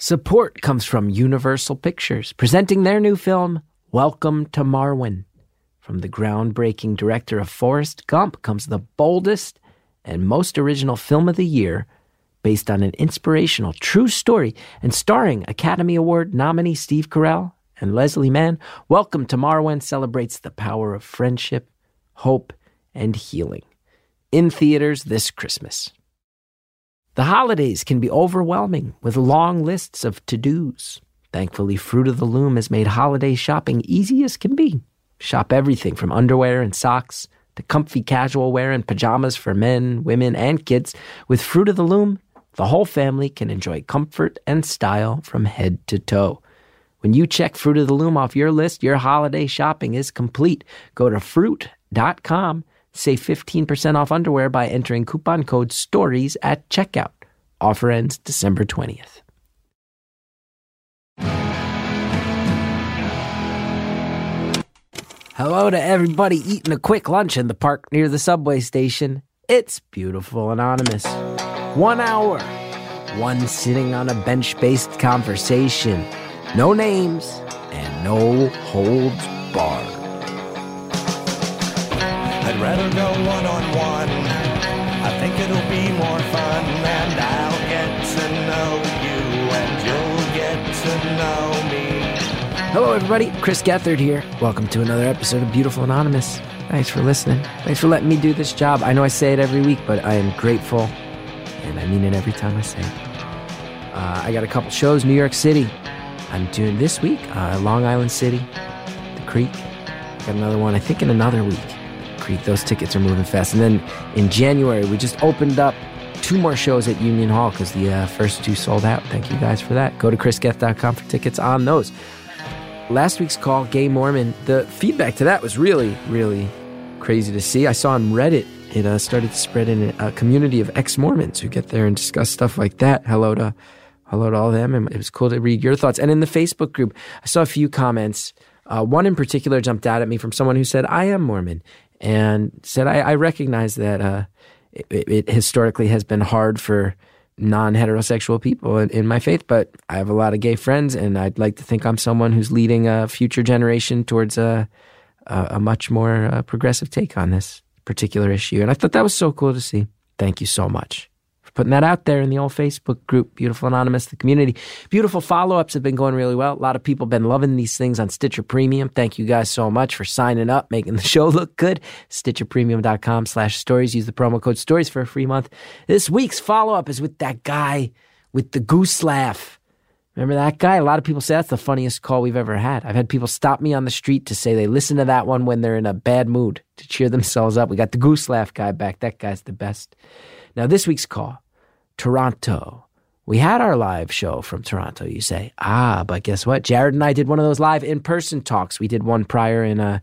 Support comes from Universal Pictures, presenting their new film, Welcome to Marwen. From the groundbreaking director of Forrest Gump comes the boldest and most original film of the year, based on an inspirational true story and starring Academy Award nominee Steve Carell and Leslie Mann. Welcome to Marwen celebrates the power of friendship, hope, and healing. In theaters this Christmas. The holidays can be overwhelming with long lists of to dos. Thankfully, Fruit of the Loom has made holiday shopping easy as can be. Shop everything from underwear and socks to comfy casual wear and pajamas for men, women, and kids. With Fruit of the Loom, the whole family can enjoy comfort and style from head to toe. When you check Fruit of the Loom off your list, your holiday shopping is complete. Go to fruit.com Save 15% off underwear by entering coupon code STORIES at checkout. Offer ends December 20th. Hello to everybody eating a quick lunch in the park near the subway station. It's Beautiful Anonymous. One hour, one sitting on a bench based conversation. No names and no holds barred. I'd rather go one on one. I think it'll be more fun, and I'll get to know you, and you'll get to know me. Hello, everybody. Chris Gethard here. Welcome to another episode of Beautiful Anonymous. Thanks for listening. Thanks for letting me do this job. I know I say it every week, but I am grateful, and I mean it every time I say it. Uh, I got a couple shows, New York City. I'm doing this week, uh, Long Island City, The Creek. Got another one, I think, in another week. Those tickets are moving fast. And then in January, we just opened up two more shows at Union Hall because the uh, first two sold out. Thank you guys for that. Go to chrisgeth.com for tickets on those. Last week's call, Gay Mormon, the feedback to that was really, really crazy to see. I saw on Reddit, it uh, started to spread in a community of ex Mormons who get there and discuss stuff like that. Hello to, hello to all of them. And it was cool to read your thoughts. And in the Facebook group, I saw a few comments. Uh, one in particular jumped out at me from someone who said, I am Mormon and said, I, I recognize that uh, it, it, historically has been hard for non heterosexual people in, in, my faith, but I have a lot of gay friends, and I'd like to think I'm someone who's leading a future generation towards a, a, a much more uh, progressive take on this particular issue. And I thought that was so cool to see. Thank you so much putting that out there in the old Facebook group, Beautiful Anonymous, the community. Beautiful follow ups have been going really well. A lot of people have been loving these things on Stitcher Premium. Thank you guys so much for signing up, making the show look good. StitcherPremium.com slash stories. Use the promo code stories for a free month. This week's follow up is with that guy with the goose laugh. Remember that guy? A lot of people say that's the funniest call we've ever had. I've had people stop me on the street to say they listen to that one when they're in a bad mood to cheer themselves up. We got the goose laugh guy back. That guy's the best. Now, this week's call Toronto. We had our live show from Toronto, you say. Ah, but guess what? Jared and I did one of those live in person talks. We did one prior in uh,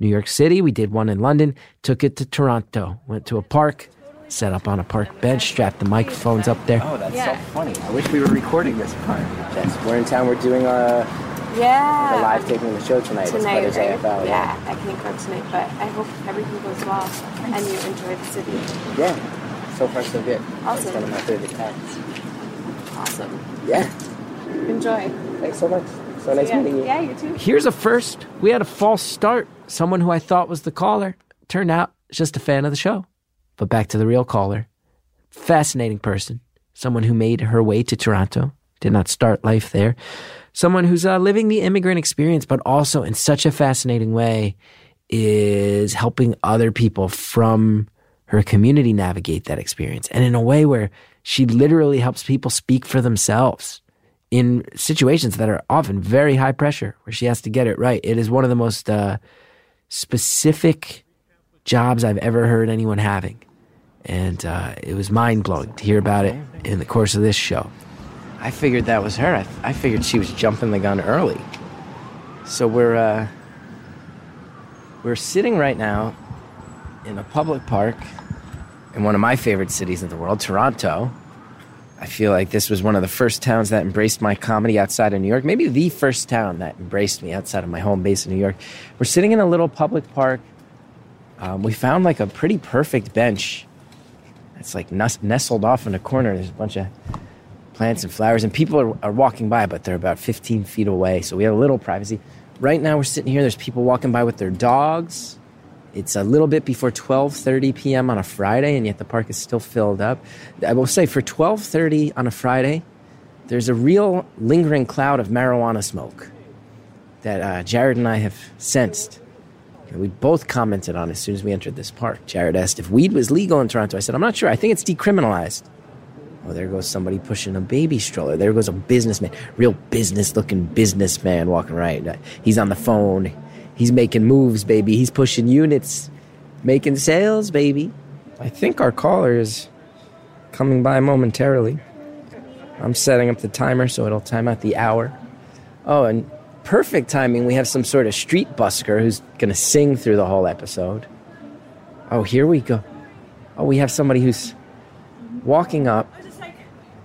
New York City, we did one in London, took it to Toronto, went to a park, set up on a park bench, strapped the microphones up there. Oh, that's yeah. so funny. I wish we were recording this part. Yes, we're in town, we're doing our. Yeah. The live taping of the show tonight. Tonight, right? AFL, yeah, yeah, I can't come tonight, but I hope everything goes well and you enjoy the city. Yeah so far so good. Awesome. It's one of my favorite towns. Awesome. Yeah. Enjoy. Thanks so much. So nice yeah. meeting you. Yeah, you too. Here's a first. We had a false start. Someone who I thought was the caller turned out just a fan of the show. But back to the real caller. Fascinating person. Someone who made her way to Toronto. Did not start life there. Someone who's uh, living the immigrant experience, but also in such a fascinating way is helping other people from her community navigate that experience and in a way where she literally helps people speak for themselves in situations that are often very high pressure where she has to get it right. It is one of the most uh, specific jobs I've ever heard anyone having. And uh, it was mind blowing to hear about it in the course of this show. I figured that was her. I, I figured she was jumping the gun early. So we're uh, we're sitting right now in a public park in one of my favorite cities in the world, Toronto. I feel like this was one of the first towns that embraced my comedy outside of New York, maybe the first town that embraced me outside of my home base in New York. We're sitting in a little public park. Um, we found like a pretty perfect bench. It's like nestled off in a corner. There's a bunch of plants and flowers, and people are, are walking by, but they're about 15 feet away, so we have a little privacy. Right now, we're sitting here. There's people walking by with their dogs. It's a little bit before 12:30 p.m. on a Friday, and yet the park is still filled up. I will say, for 12:30 on a Friday, there's a real lingering cloud of marijuana smoke that uh, Jared and I have sensed. And we both commented on as soon as we entered this park. Jared asked if weed was legal in Toronto. I said, I'm not sure. I think it's decriminalized. Oh, there goes somebody pushing a baby stroller. There goes a businessman, real business looking businessman walking right. He's on the phone. He's making moves, baby. He's pushing units, making sales, baby. I think our caller is coming by momentarily. I'm setting up the timer so it'll time out the hour. Oh, and perfect timing. We have some sort of street busker who's going to sing through the whole episode. Oh, here we go. Oh, we have somebody who's walking up.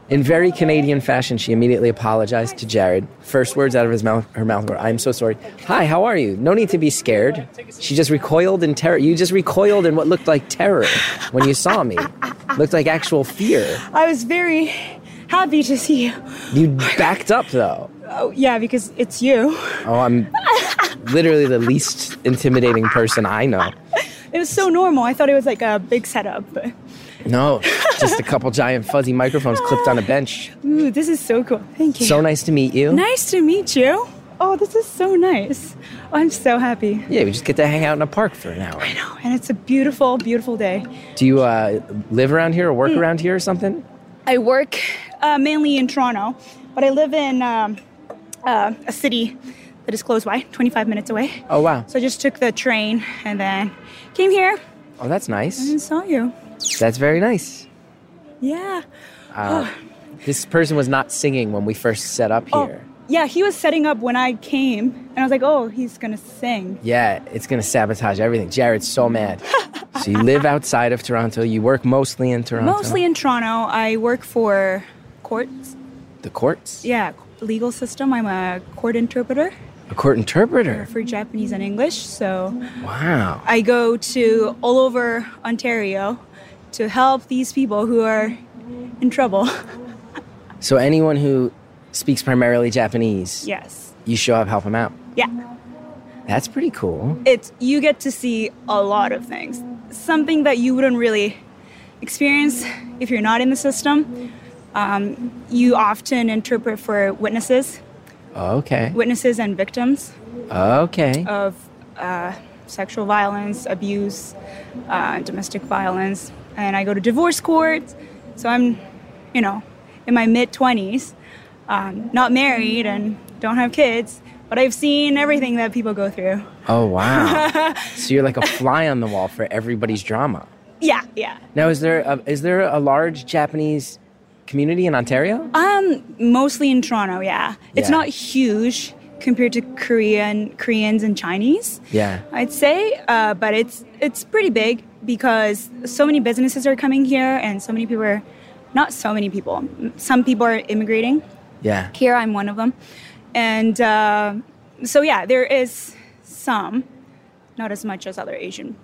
In very Canadian fashion, she immediately apologized to Jared. First words out of his mouth, her mouth were, "I'm so sorry." Hi, how are you? No need to be scared. She just recoiled in terror. You just recoiled in what looked like terror when you saw me. Looked like actual fear. I was very happy to see you. You backed up though. Oh, yeah, because it's you. Oh, I'm literally the least intimidating person I know. It was so normal. I thought it was like a big setup. But, No, just a couple giant fuzzy microphones clipped on a bench. ooh, this is so cool. Thank you. So nice to meet you. nice to meet you. Oh, this is so nice. Oh, I'm so happy. Yeah, we just get to hang out in a park for an hour. I know, and it's a beautiful, beautiful day. Do you uh, live around here or work Mm. around here or something? I work uh, mainly in Toronto, but I live in um, uh, a city that is close by, 25 minutes away. Oh wow. So I just took the train and then came here Oh, that's nice. and saw you. That's very nice. Yeah. Uh, ah. This person was not singing when we first set up here. Oh, here. yeah, he was setting up when I came, and I was like, oh, he's gonna sing. Yeah, it's gonna sabotage everything. Jared's so mad. so you live outside of Toronto. You work mostly in Toronto. Mostly in Toronto. I work for courts. the courts. Yeah, legal system. I'm a court interpreter A court interpreter. for Japanese and English. So Wow. I go to all over Ontario to help these people who are in trouble. So anyone who speaks primarily Japanese, yes. you show up, help them out. Yeah. That's pretty cool. It's you get to see a lot of things. Something that you wouldn't really experience if you're not in the system. Um, you often interpret for witnesses, Okay. witnesses and victims Okay. of uh, sexual violence, abuse, uh, domestic violence, and I go to divorce court. So I'm, you know, in my mid twenties, um, not married and don't have kids, but I've seen everything that people go through. Oh wow. so you're like a fly on the wall for everybody's drama. Yeah, yeah. Now, is there a, is there a large Japanese community in Ontario? Um, mostly in Toronto. Yeah, it's Yeah. not huge compared to Korean, Koreans and Chinese. Yeah. I'd say, uh, but it's it's pretty big because so many businesses are coming here, and so many people are, not so many people. Some people are immigrating Yeah. here. I'm one of them, and uh, so yeah, there is some, not as much as other Asian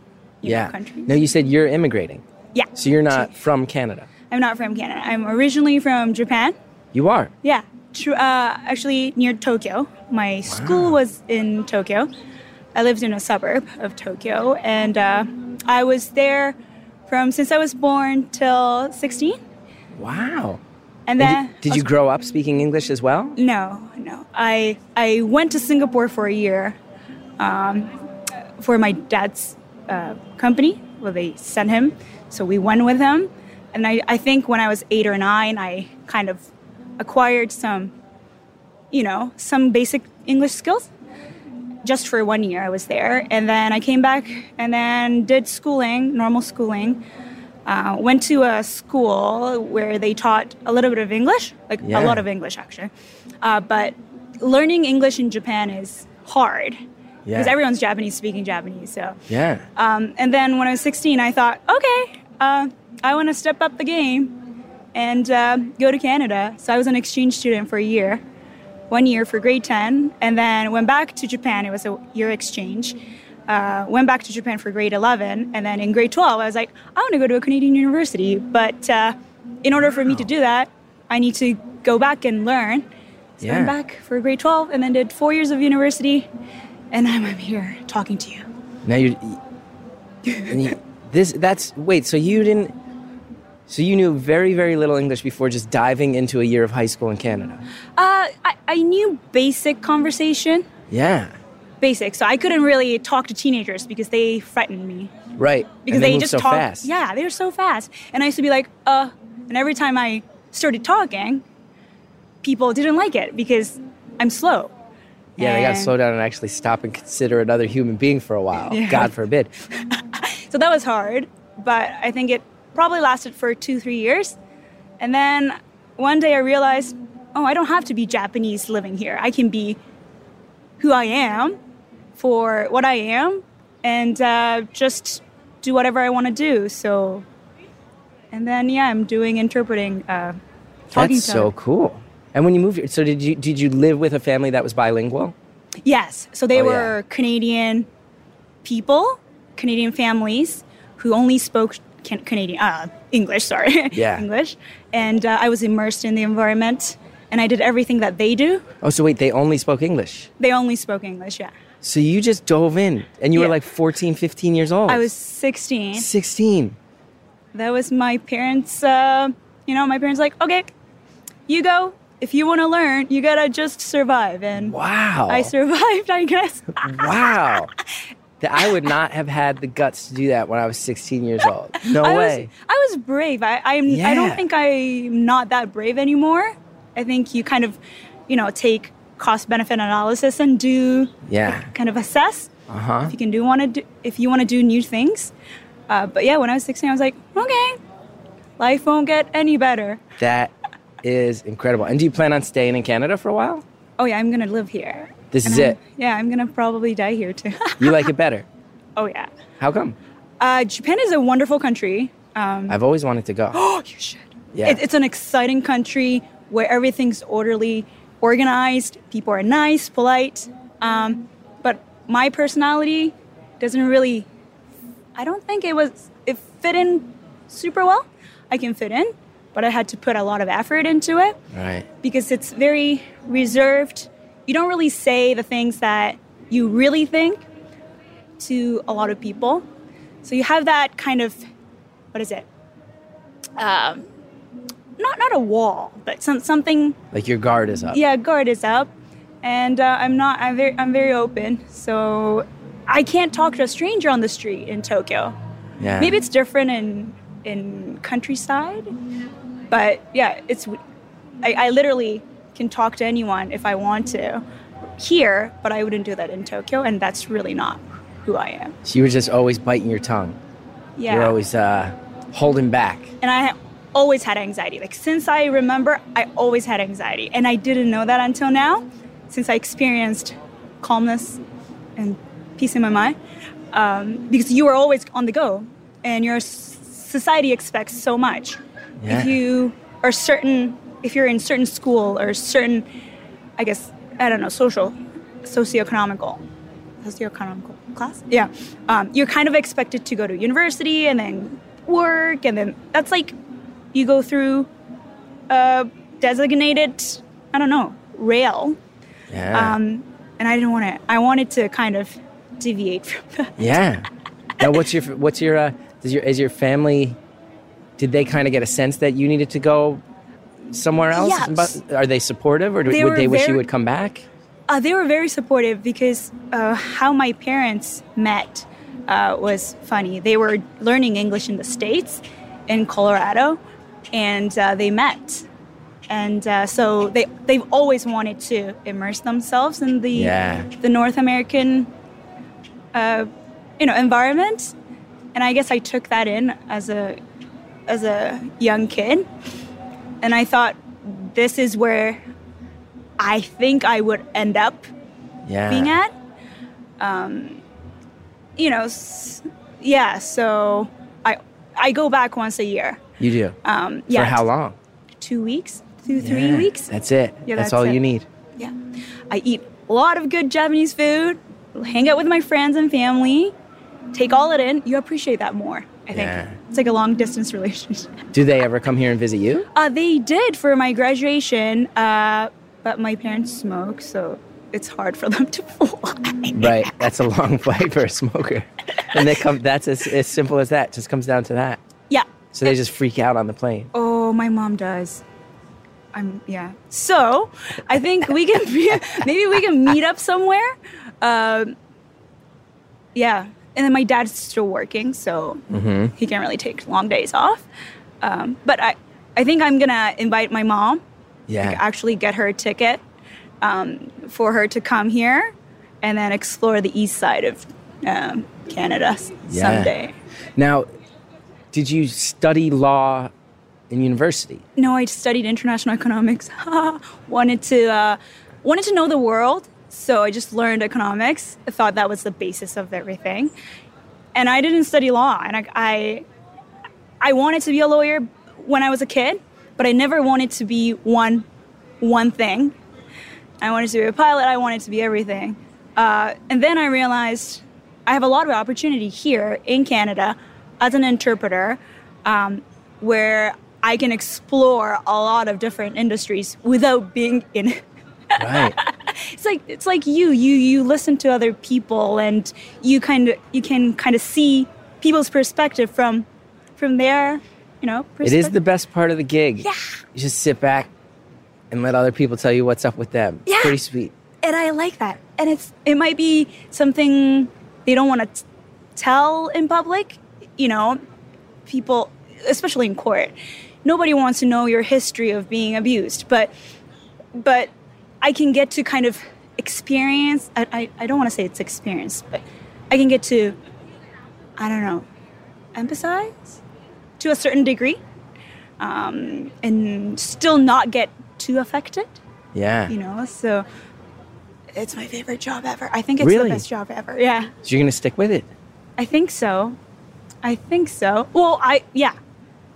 Yeah. countries. No, you said you're immigrating. yeah, So you're not from Canada. I'm not from Canada. I'm originally from Japan. You are. Yeah, tr- uh, actually near Tokyo. My school was in Tokyo. I lived in a suburb of Tokyo, and uh, I was there from since I was born till 16. Wow. And And then did, did you grow up speaking English as well? No, no. I I went to Singapore for a year, um, for my dad's uh, company. Well, they sent him, so we went with him. And I, I think when I was eight or nine, I kind of acquired some, you know, some basic English skills. Just for one year, I was there, and then I came back and then did schooling, normal schooling. Uh, went to a school where they taught a little bit of English, like Yeah. a lot of English actually. Uh, but learning English in Japan is hard because Yeah. everyone's Japanese speaking Japanese. So, Yeah. um, and then when I was 16, I thought, okay, uh, I want to step up the game and uh, go to Canada. So I was an exchange student for a year, one year for grade 10, and then went back to Japan. It was a year exchange. Uh, went back to Japan for grade 11, and then in grade 12, I was like, I want to go to a Canadian university. But uh, in order for me to do that, I need to go back and learn. So I Yeah. went back for grade 12 and then did four years of university. And I'm, I'm here talking to you. Now you, and you this that's wait. So you didn't. So you knew very very little English before just diving into a year of high school in Canada. Uh, I, I knew basic conversation, Yeah. basic. So I couldn't really talk to teenagers because they frightened me. Right. because and they, move just so talk fast. yeah they were so fast and i used to be like uh and every time i started talking people didn't like it because i'm slow Yeah, they got to slow down and actually stop and consider another human being for a while. Yeah. God forbid. so that was hard but i think it probably lasted for two three years and then one day i realized oh i don't have to be japanese living here i can be who i am for what i am and uh, just do whatever i want to do so and then yeah i'm doing interpreting uh, talking That's so cool. And when you moved here, so did you did you live with a family that was bilingual? Yes. So they Oh, yeah. were Canadian people, Canadian families who only spoke can- Canadian uh, English. Sorry, Yeah. English. And uh, I was immersed in the environment, and I did everything that they do. Oh, so wait, they only spoke English. They only spoke English. Yeah. So you just dove in and you were like 14, 15 years old. I was 16. 16. That was my parents. Uh, you know, my parents like, okay, you go. If you want to learn, you gotta just survive. And Wow. I survived, I guess. wow. That I would not have had the guts to do that when I was 16 years old. No I way. Was, I was brave. I, I'm. I don't think I'm not that brave anymore. I think you kind of, you know, take cost benefit analysis and do Yeah. kind of assess Uh huh. if you can do want to do if you want to do new things. Uh, but yeah, when I was 16, I was like, okay, life won't get any better. That is incredible. And do you plan on staying in Canada for a while? Oh yeah, I'm gonna live here. This And is I'm- it. Yeah, I'm gonna probably die here too. You like it better? oh yeah. How come? Uh, Japan is a wonderful country. Um, I've always wanted to go. Oh, you should. Yeah. It, it's an exciting country where everything's orderly, organized, people are nice, polite. Um, but my personality doesn't really, I don't think it was, it fit in super well. I can fit in, but I had to put a lot of effort into it Right. because it's very reserved. You don't really say the things that you really think to a lot of people. So you have that kind of, what is it? Um, not not a wall, but some something. Like your guard is up. Yeah, guard is up, and uh, I'm not. I'm very I'm very open. So I can't talk to a stranger on the street in Tokyo. Yeah. Maybe it's different in in countryside, but yeah, it's. I, I literally can talk to anyone if I want to here, but I wouldn't do that in Tokyo, and that's really not who I am. So you were just always biting your tongue. Yeah, You're always uh, holding back. and I always had anxiety. Like since I remember, I always had anxiety, and I didn't know that until now, since I experienced calmness and peace in my mind. Um, because you are always on the go, and your society expects so much. Yeah. If you are certain, if you're in certain school or certain, I guess I don't know, social, socioeconomical, socioeconomical class. Yeah, um, you're kind of expected to go to university and then work, and then that's like you go through a designated, I don't know, rail. Yeah. Um, and I didn't want to. I wanted to kind of deviate from that. yeah. Now, what's your what's your uh, does your is your family? Did they kind of get a sense that you needed to go somewhere else? Yes. But are they supportive, or do, They would they wish you would come back? Uh, they were very supportive because uh, how my parents met uh, was funny. They were learning English in the States, in Colorado, and uh, they met. And uh, so they, they've always wanted to immerse themselves in the, Yeah. the North American uh, you know, environment. And I guess I took that in as a, as a young kid. And I thought, this is where I think I would end up Yeah. being at. Um, you know, s- yeah. So I I go back once a year. You do. Um, yeah, For how long? Two weeks, two three Yeah, weeks. That's it. Yeah, that's, that's all it. you need. Yeah, I eat a lot of good Japanese food. Hang out with my friends and family. Take all it in. You appreciate that more. I think Yeah. it's like a long distance relationship. Do they ever come here and visit you? Uh, they did for my graduation, uh, but my parents smoke, so it's hard for them to fly. Right. That's a long flight for a smoker. And they come. That's as, as simple as that. Just comes down to that. Yeah. So they just freak out on the plane. Oh, my mom does. I'm yeah. So I think we can maybe we can meet up somewhere. Um, yeah, and then my dad's still working, so he can't really take long days off. Um, but I, I think I'm gonna invite my mom. Yeah. Like actually get her a ticket um, for her to come here, and then explore the east side of um, Canada Yeah. someday. Now, did you study law in university? No, I studied international economics. wanted to uh, wanted to know the world, so I just learned economics. I thought that was the basis of everything, and I didn't study law. And I, I, I wanted to be a lawyer when I was a kid, but I never wanted to be one, one thing. I wanted to be a pilot. I wanted to be everything. Uh, and then I realized I have a lot of opportunity here in Canada as an interpreter, um, where I can explore a lot of different industries without being in. Right. It's like it's like you you you listen to other people and you kind of you can kind of see people's perspective from from their you know it is the best part of the gig. Yeah. You just sit back and let other people tell you what's up with them. Yeah. Pretty sweet. and I like that. And it's it might be something they don't want to tell in public. You know, people, especially in court, nobody wants to know your history of being abused. But but I can get to kind of experience. I I, I don't want to say it's experience, but I can get to I don't know emphasize to a certain degree, um, and still not get too affected Yeah. you know so it's my favorite job ever i think it's Really? the best job ever yeah So you're gonna stick with it. i think so i think so well i yeah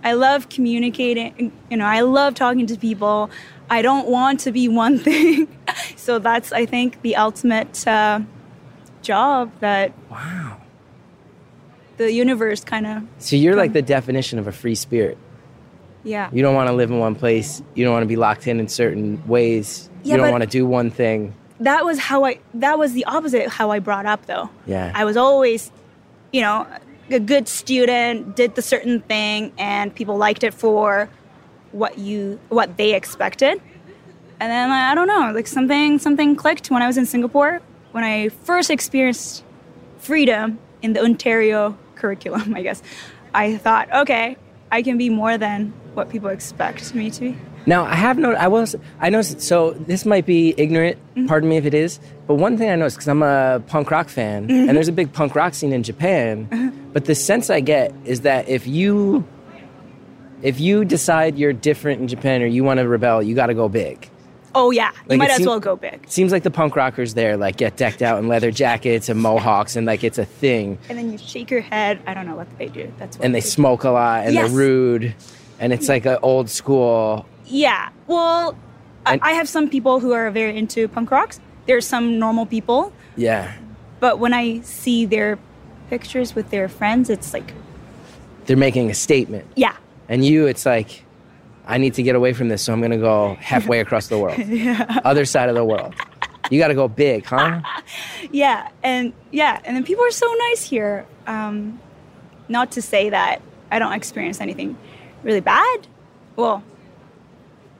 i love communicating you know i love talking to people i don't want to be one thing so that's i think the ultimate uh, job that Wow. the universe kind of So you're like the definition of a free spirit. yeah You don't want to live in one place. You don't want to be locked in in certain ways. Yeah, you don't want to do one thing. that was how I that was the opposite of how I brought up though. Yeah. I was always, you know, a good student, did the certain thing and people liked it for what you what they expected. And then I don't know, like something something clicked when I was in Singapore when I first experienced freedom in the Ontario curriculum, I guess. I thought, okay, I can be more than what people expect me to be. Now I have no. I was. I noticed. So this might be ignorant. Mm-hmm. Pardon me if it is. But one thing I noticed because I'm a punk rock fan, Mm-hmm. and there's a big punk rock scene in Japan. But the sense I get is that if you, if you decide you're different in Japan or you want to rebel, you got to go big. Oh yeah, you Like, might as seem- well go big. Seems like the punk rockers there like get decked out in leather jackets and mohawks and like it's a thing. and then you shake your head. I don't know what they do. That's what And they do. smoke a lot and Yes. they're rude, and it's like an old school. Yeah. Well, I, And- I have some people who are very into punk rocks. There's some normal people, Yeah, but when I see their pictures with their friends, it's like, they're making a statement. yeah, And you, it's like, I need to get away from this, so I'm gonna go halfway across the world, other side of the world. You got to go big, huh? yeah, and yeah, and then people are so nice here. Um, not to say that I don't experience anything really bad. Well,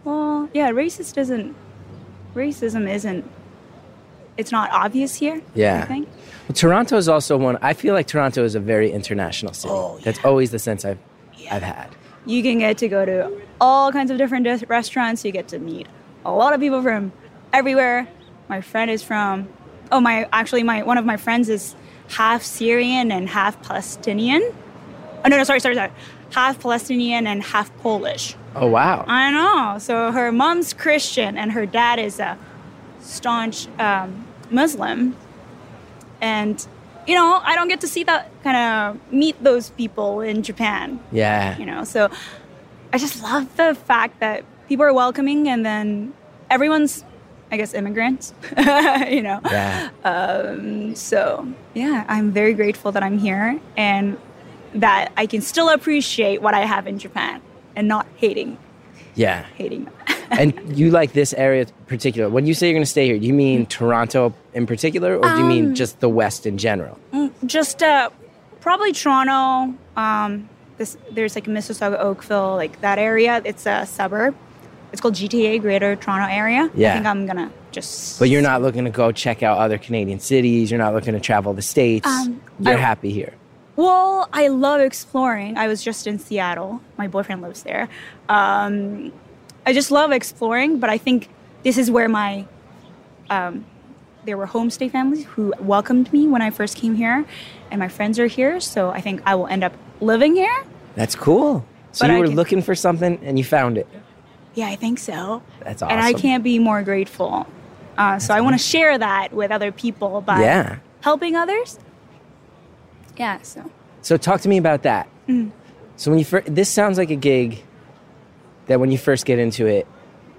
well, yeah, racist isn't. Racism isn't. It's not obvious here. Yeah. Well, Toronto is also one. I feel like Toronto is a very international city. Oh, That's always the sense I've I've had. You can get to go to all kinds of different dis- restaurants. You get to meet a lot of people from everywhere. My friend is from, oh my, actually my one of my friends is half Syrian and half Palestinian. Oh no, no, sorry, sorry, sorry, half Palestinian and half Polish. Oh wow. I know. So her mom's Christian and her dad is a staunch um, Muslim. And you know, I don't get to see that kind of meet those people in Japan Yeah. you know so i just love the fact that people are welcoming and then everyone's i guess immigrants you know Yeah. Um, so yeah i'm very grateful that i'm here and that I can still appreciate what I have in Japan and not hating Yeah. hating them. and you like this area in particular. When you say you're going to stay here, do you mean Toronto in particular, or do you Um, mean just the West in general? Just uh, probably Toronto. Um, this there's like Mississauga, Oakville, like that area. It's a suburb. It's called GTA, Greater Toronto Area. Yeah. I think I'm gonna just. But you're not looking to go check out other Canadian cities. You're not looking to travel the states. Um, you're I- happy here. Well, I love exploring. I was just in Seattle. My boyfriend lives there. Um, I just love exploring, but I think this is where my um, there were homestay families who welcomed me when I first came here, and my friends are here. So I think I will end up living here. That's cool. So But you I were can- looking for something and you found it. Yeah, I think so. That's awesome. And I can't be more grateful. Uh, so I want to share that with other people by Yeah. helping others. Yeah. So. So talk to me about that. Mm. So when you first, this sounds like a gig that when you first get into it,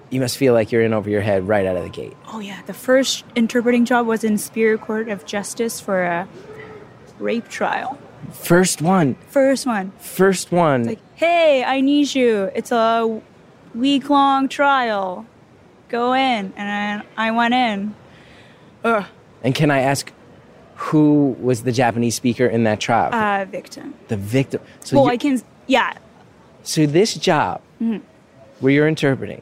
you must feel like you're in over your head right out of the gate. Oh yeah, the first interpreting job was in Superior Court of Justice for a rape trial. First one. First one. first one. Like, hey, I need you. It's a week long trial. Go in, and I went in. Ugh. and can I ask, who was the Japanese speaker in that trial? Uh, victim. the victim. So, well, you- I can. Yeah. so this job Mm-hmm. Where you're interpreting,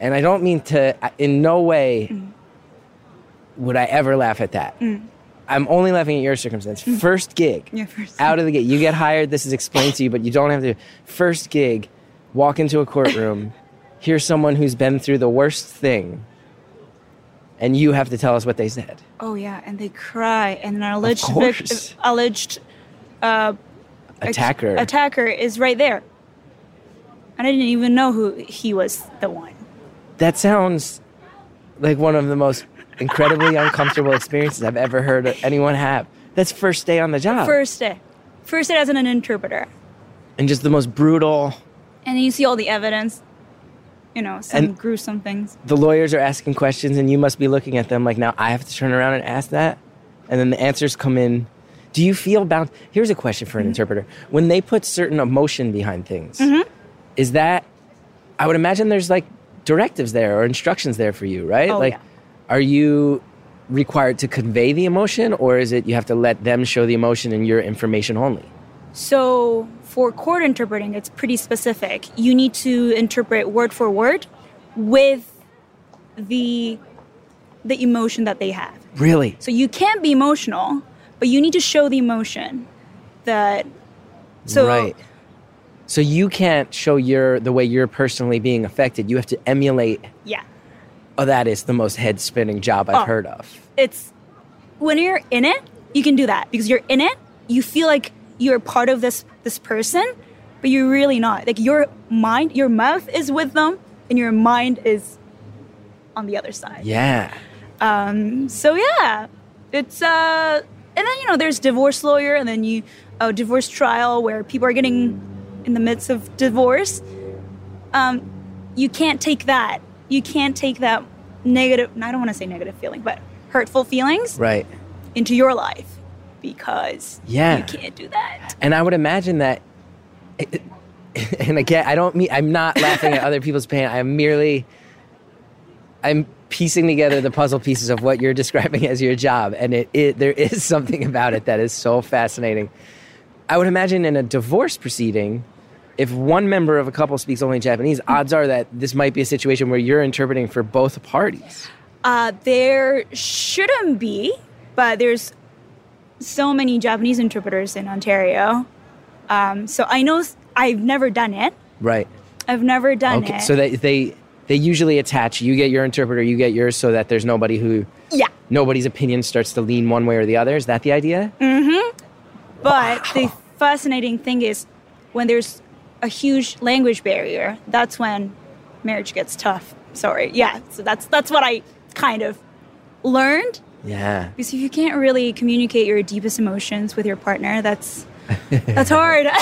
and I don't mean to, in no way Mm. would I ever laugh at that. I'm only laughing at your circumstance. First gig, Mm. Yeah, first. out of the gate. You get hired. This is explained to you, but you don't have to. First gig, walk into a courtroom, hear someone who's been through the worst thing, and you have to tell us what they said. Oh yeah, and they cry, and an alleged vic- alleged uh, Attacker. attacker is right there. And I didn't even know who he was the one. that sounds like one of the most incredibly uncomfortable experiences I've ever heard anyone have. That's first day on the job. First day, first day as an interpreter, and just the most brutal. and then you see all the evidence. You know, some And- gruesome things. The lawyers are asking questions, and you must be looking at them like, now I have to turn around and ask that? And then the answers come in. Do you feel bound? Here's a question Mm-hmm. for an interpreter. When they put certain emotion behind things, is that, I would imagine there's like directives there or instructions there for you, right? Oh, like, yeah. are you required to convey the emotion, or is it you have to let them show the emotion and your information only? So for court interpreting, it's pretty specific. You need to interpret word for word with the the emotion that they have. Really? So you can't be emotional, but you need to show the emotion that. So right. So you can't show your the way you're personally being affected. You have to emulate. yeah, Oh, that is the most head spinning job I've Oh. heard of. it's when you're in it, you can do that because you're in it. You feel like you're part of this this person, but you're really not. Like your mind, your mouth is with them, and your mind is on the other side. Yeah. Um, so yeah, it's uh, and then you know there's divorce lawyer, and then you a divorce trial where people are getting in the midst of divorce. Um, you can't take that. You can't take that negative. I don't want to say negative feeling, but hurtful feelings Right. into your life because Yeah. you can't do that. And I would imagine that. And again, I don't mean I'm not laughing at other people's pain. I'm merely I'm piecing together the puzzle pieces of what you're describing as your job, and it, it there is something about it that is so fascinating. I would imagine in a divorce proceeding, if one member of a couple speaks only Japanese, odds are that this might be a situation where you're interpreting for both parties. Uh, there shouldn't be, but there's so many Japanese interpreters in Ontario. Um, so I know I've never done it. Right. I've never done Okay. it. So they they they usually attach. You get your interpreter. You get yours, so that there's nobody who yeah, nobody's opinion starts to lean one way or the other. Is that the idea? Mm-hmm. But the fascinating thing is when there's a huge language barrier, that's when marriage gets tough. Sorry, yeah. So that's that's what I kind of learned Yeah. because if you can't really communicate your deepest emotions with your partner, that's that's hard.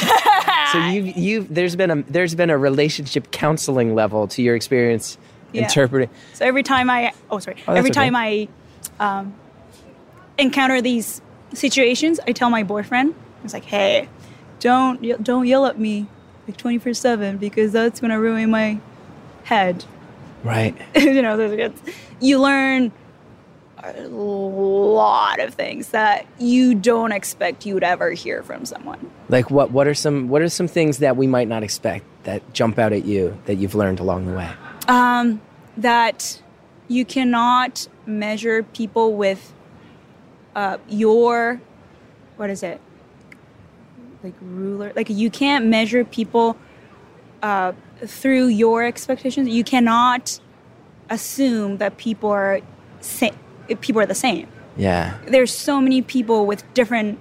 So you you there's been a there's been a relationship counseling level to your experience Yeah. interpreting. So every time I, oh sorry, Oh, every okay. time I um, encounter these situations, I tell my boyfriend It's like, hey, don't don't yell at me like twenty four seven because that's gonna ruin my head. Right. you know, you learn a lot of things that you don't expect you would ever hear from someone. Like what what are some what are some things that we might not expect that jump out at you that you've learned along the way? um, that you cannot measure people with uh, your what is it like ruler like you can't measure people uh, through your expectations you cannot assume that people are sa- people are the same Yeah. there's so many people with different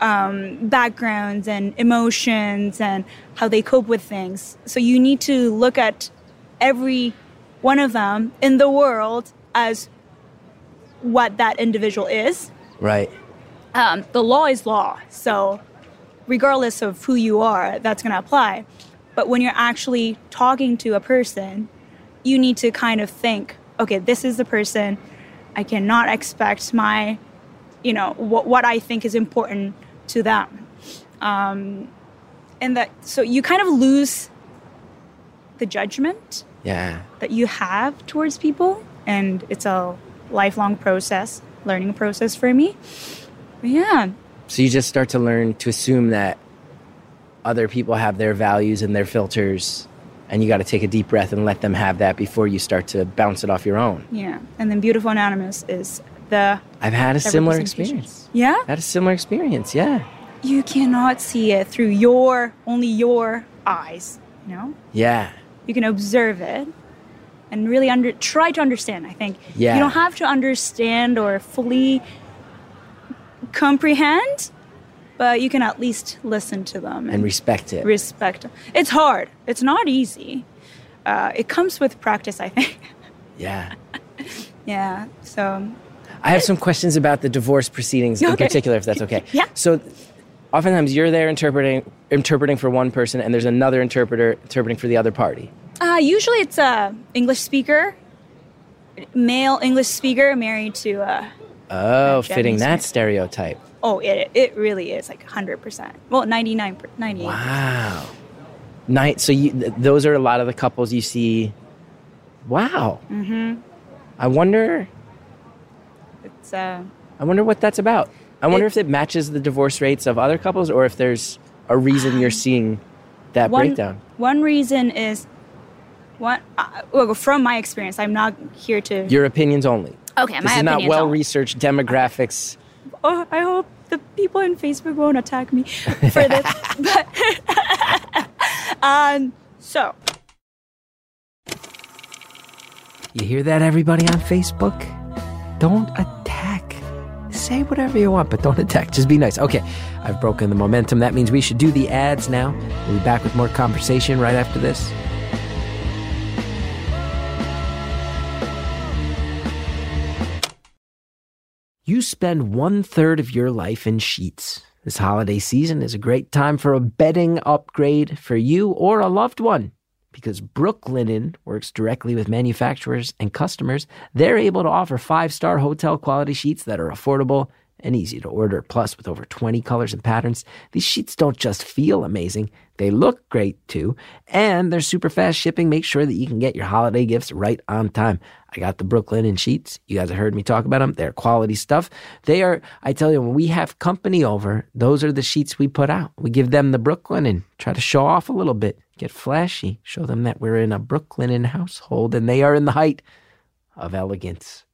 um, backgrounds and emotions and how they cope with things. So you need to look at every one of them in the world as what that individual is. Right. Um, the law is law, so regardless of who you are, that's going to apply. But when you're actually talking to a person, you need to kind of think, okay, this is the person. I cannot expect my, you know, what, what I think is important to them. Um, and that, so you kind of lose the judgment Yeah. that you have towards people. And it's a lifelong process, learning process for me. But yeah, So you just start to learn to assume that other people have their values and their filters and you got to take a deep breath and let them have that before you start to bounce it off your own. yeah. And then Beautiful Anonymous is the I've had a similar experience. Yeah, I had a similar experience. Yeah. you cannot see it through your only your eyes. You know, Yeah. you can observe it and really under try to understand. I think Yeah. you don't have to understand or fully comprehend, but you can at least listen to them And respect it. respect. them. It's hard. It's not easy. Uh, it comes with practice, I think. yeah. yeah. So I have some questions about the divorce proceedings in particular, if that's okay. Yeah. So, oftentimes you're there interpreting interpreting for one person, and there's another interpreter interpreting for the other party. Uh, usually it's a English speaker, male English speaker married to uh Oh, fitting that stereotype. oh it it really is like 100%. Well, 99 98. Wow. Night. So you, th- those are a lot of the couples you see. Wow. Mm-hmm. I wonder. It's uh I wonder what that's about. I wonder if it matches the divorce rates of other couples, or if there's a reason you're seeing that one breakdown. one reason is one uh, well, from my experience, I'm not here to Your opinions only. Okay, This my is not opinions well researched demographics. Oh, I hope the people in Facebook won't attack me for this. but um so You hear that, everybody on Facebook? Don't attack. Say whatever you want, but don't attack. Just be nice. Okay, I've broken the momentum. That means we should do the ads now. We'll be back with more conversation right after this. You spend one third of your life in sheets. This holiday season is a great time for a bedding upgrade for you or a loved one. Because Brooklinen works directly with manufacturers and customers, they're able to offer five star hotel quality sheets that are affordable and easy to order. Plus, with over 20 colors and patterns, these sheets don't just feel amazing, they look great too. And their super fast shipping makes sure that you can get your holiday gifts right on time. I got the Brooklinen sheets. You guys have heard me talk about them. They're quality stuff. They are, I tell you, when we have company over, those are the sheets we put out. We give them the Brooklinen try to show off a little bit, get flashy, show them that we're in a Brooklinen household and they are in the height of elegance.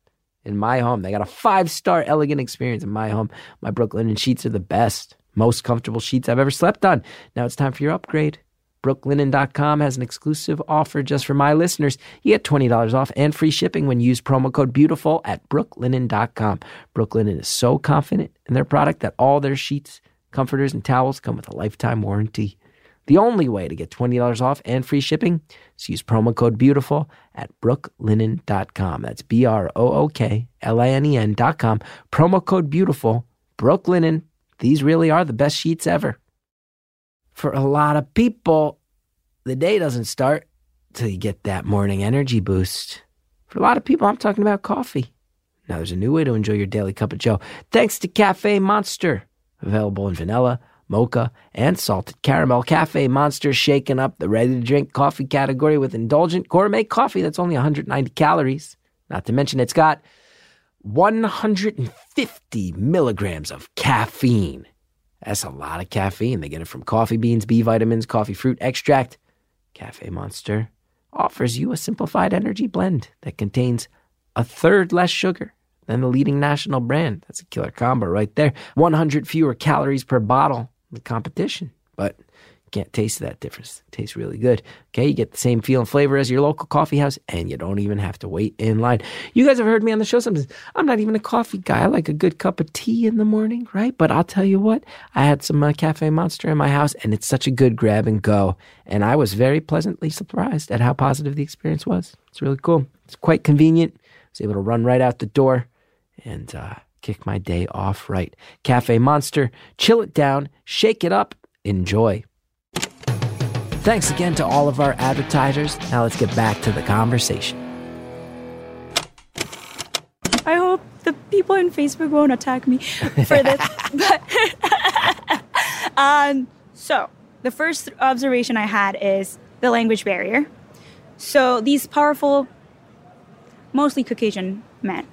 In my home, they got a five star elegant experience in my home. My Brooklinen sheets are the best, most comfortable sheets I've ever slept on. Now it's time for your upgrade. Brooklinen.com has an exclusive offer just for my listeners. You get $20 off and free shipping when you use promo code BEAUTIFUL at brooklinen.com. Brooklinen is so confident in their product that all their sheets, comforters, and towels come with a lifetime warranty. The only way to get $20 off and free shipping is use promo code BEAUTIFUL at brooklinen.com. That's B R O O K L I N E N.com. Promo code BEAUTIFUL. Brooklinen. These really are the best sheets ever. For a lot of people, the day doesn't start till you get that morning energy boost. For a lot of people, I'm talking about coffee. Now, there's a new way to enjoy your daily cup of Joe thanks to Cafe Monster. Available in vanilla, mocha, and salted caramel. Cafe Monster shaking up the ready to drink coffee category with indulgent gourmet coffee that's only 190 calories. Not to mention, it's got 150 milligrams of caffeine. That's a lot of caffeine. They get it from coffee beans, B vitamins, coffee fruit extract. Cafe Monster offers you a simplified energy blend that contains a third less sugar than the leading national brand. That's a killer combo right there. 100 fewer calories per bottle the competition. But can't taste that difference. It tastes really good. Okay, you get the same feel and flavor as your local coffee house, and you don't even have to wait in line. You guys have heard me on the show sometimes. I'm not even a coffee guy. I like a good cup of tea in the morning, right? But I'll tell you what, I had some uh, Cafe Monster in my house, and it's such a good grab and go. And I was very pleasantly surprised at how positive the experience was. It's really cool. It's quite convenient. I was able to run right out the door and uh, kick my day off right. Cafe Monster, chill it down, shake it up, enjoy. Thanks again to all of our advertisers. Now let's get back to the conversation. I hope the people in Facebook won't attack me for this. but um, so the first observation I had is the language barrier. So these powerful, mostly Caucasian men,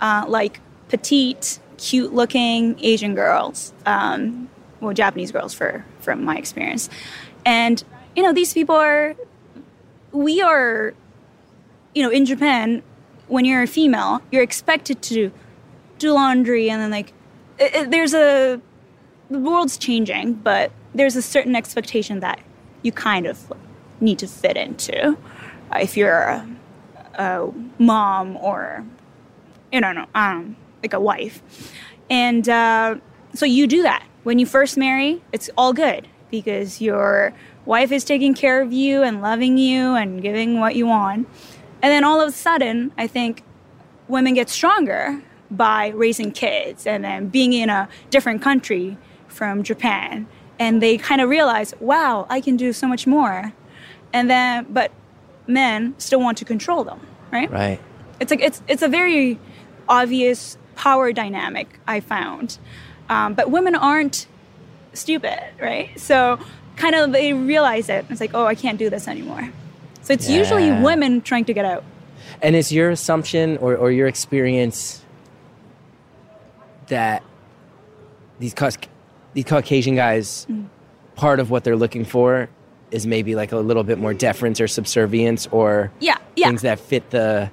uh, like petite, cute-looking Asian girls, um, well, Japanese girls, for from my experience, and you know these people are, we are, you know, in Japan, when you're a female, you're expected to do laundry and then like it, it- there's a the world's changing, but there's a certain expectation that you kind of need to fit into uh, if you're a, a mom or you know, no, um, like a wife, and uh, so you do that when you first marry. It's all good because your wife is taking care of you and loving you and giving what you want, and then all of a sudden, I think women get stronger by raising kids and then being in a different country from Japan. And they kind of realize, wow, I can do so much more. And then, but men still want to control them, right? Right. It's like it's it's a very obvious power dynamic I found, um, but women aren't stupid, right? So kind of they realize it. It's like, oh, I can't do this anymore. So it's usually women trying to get out. And is your assumption or, or your experience that these these Caucasian guys, Mm. part of what they're looking for is maybe like a little bit more deference or subservience or Yeah, yeah. things that fit the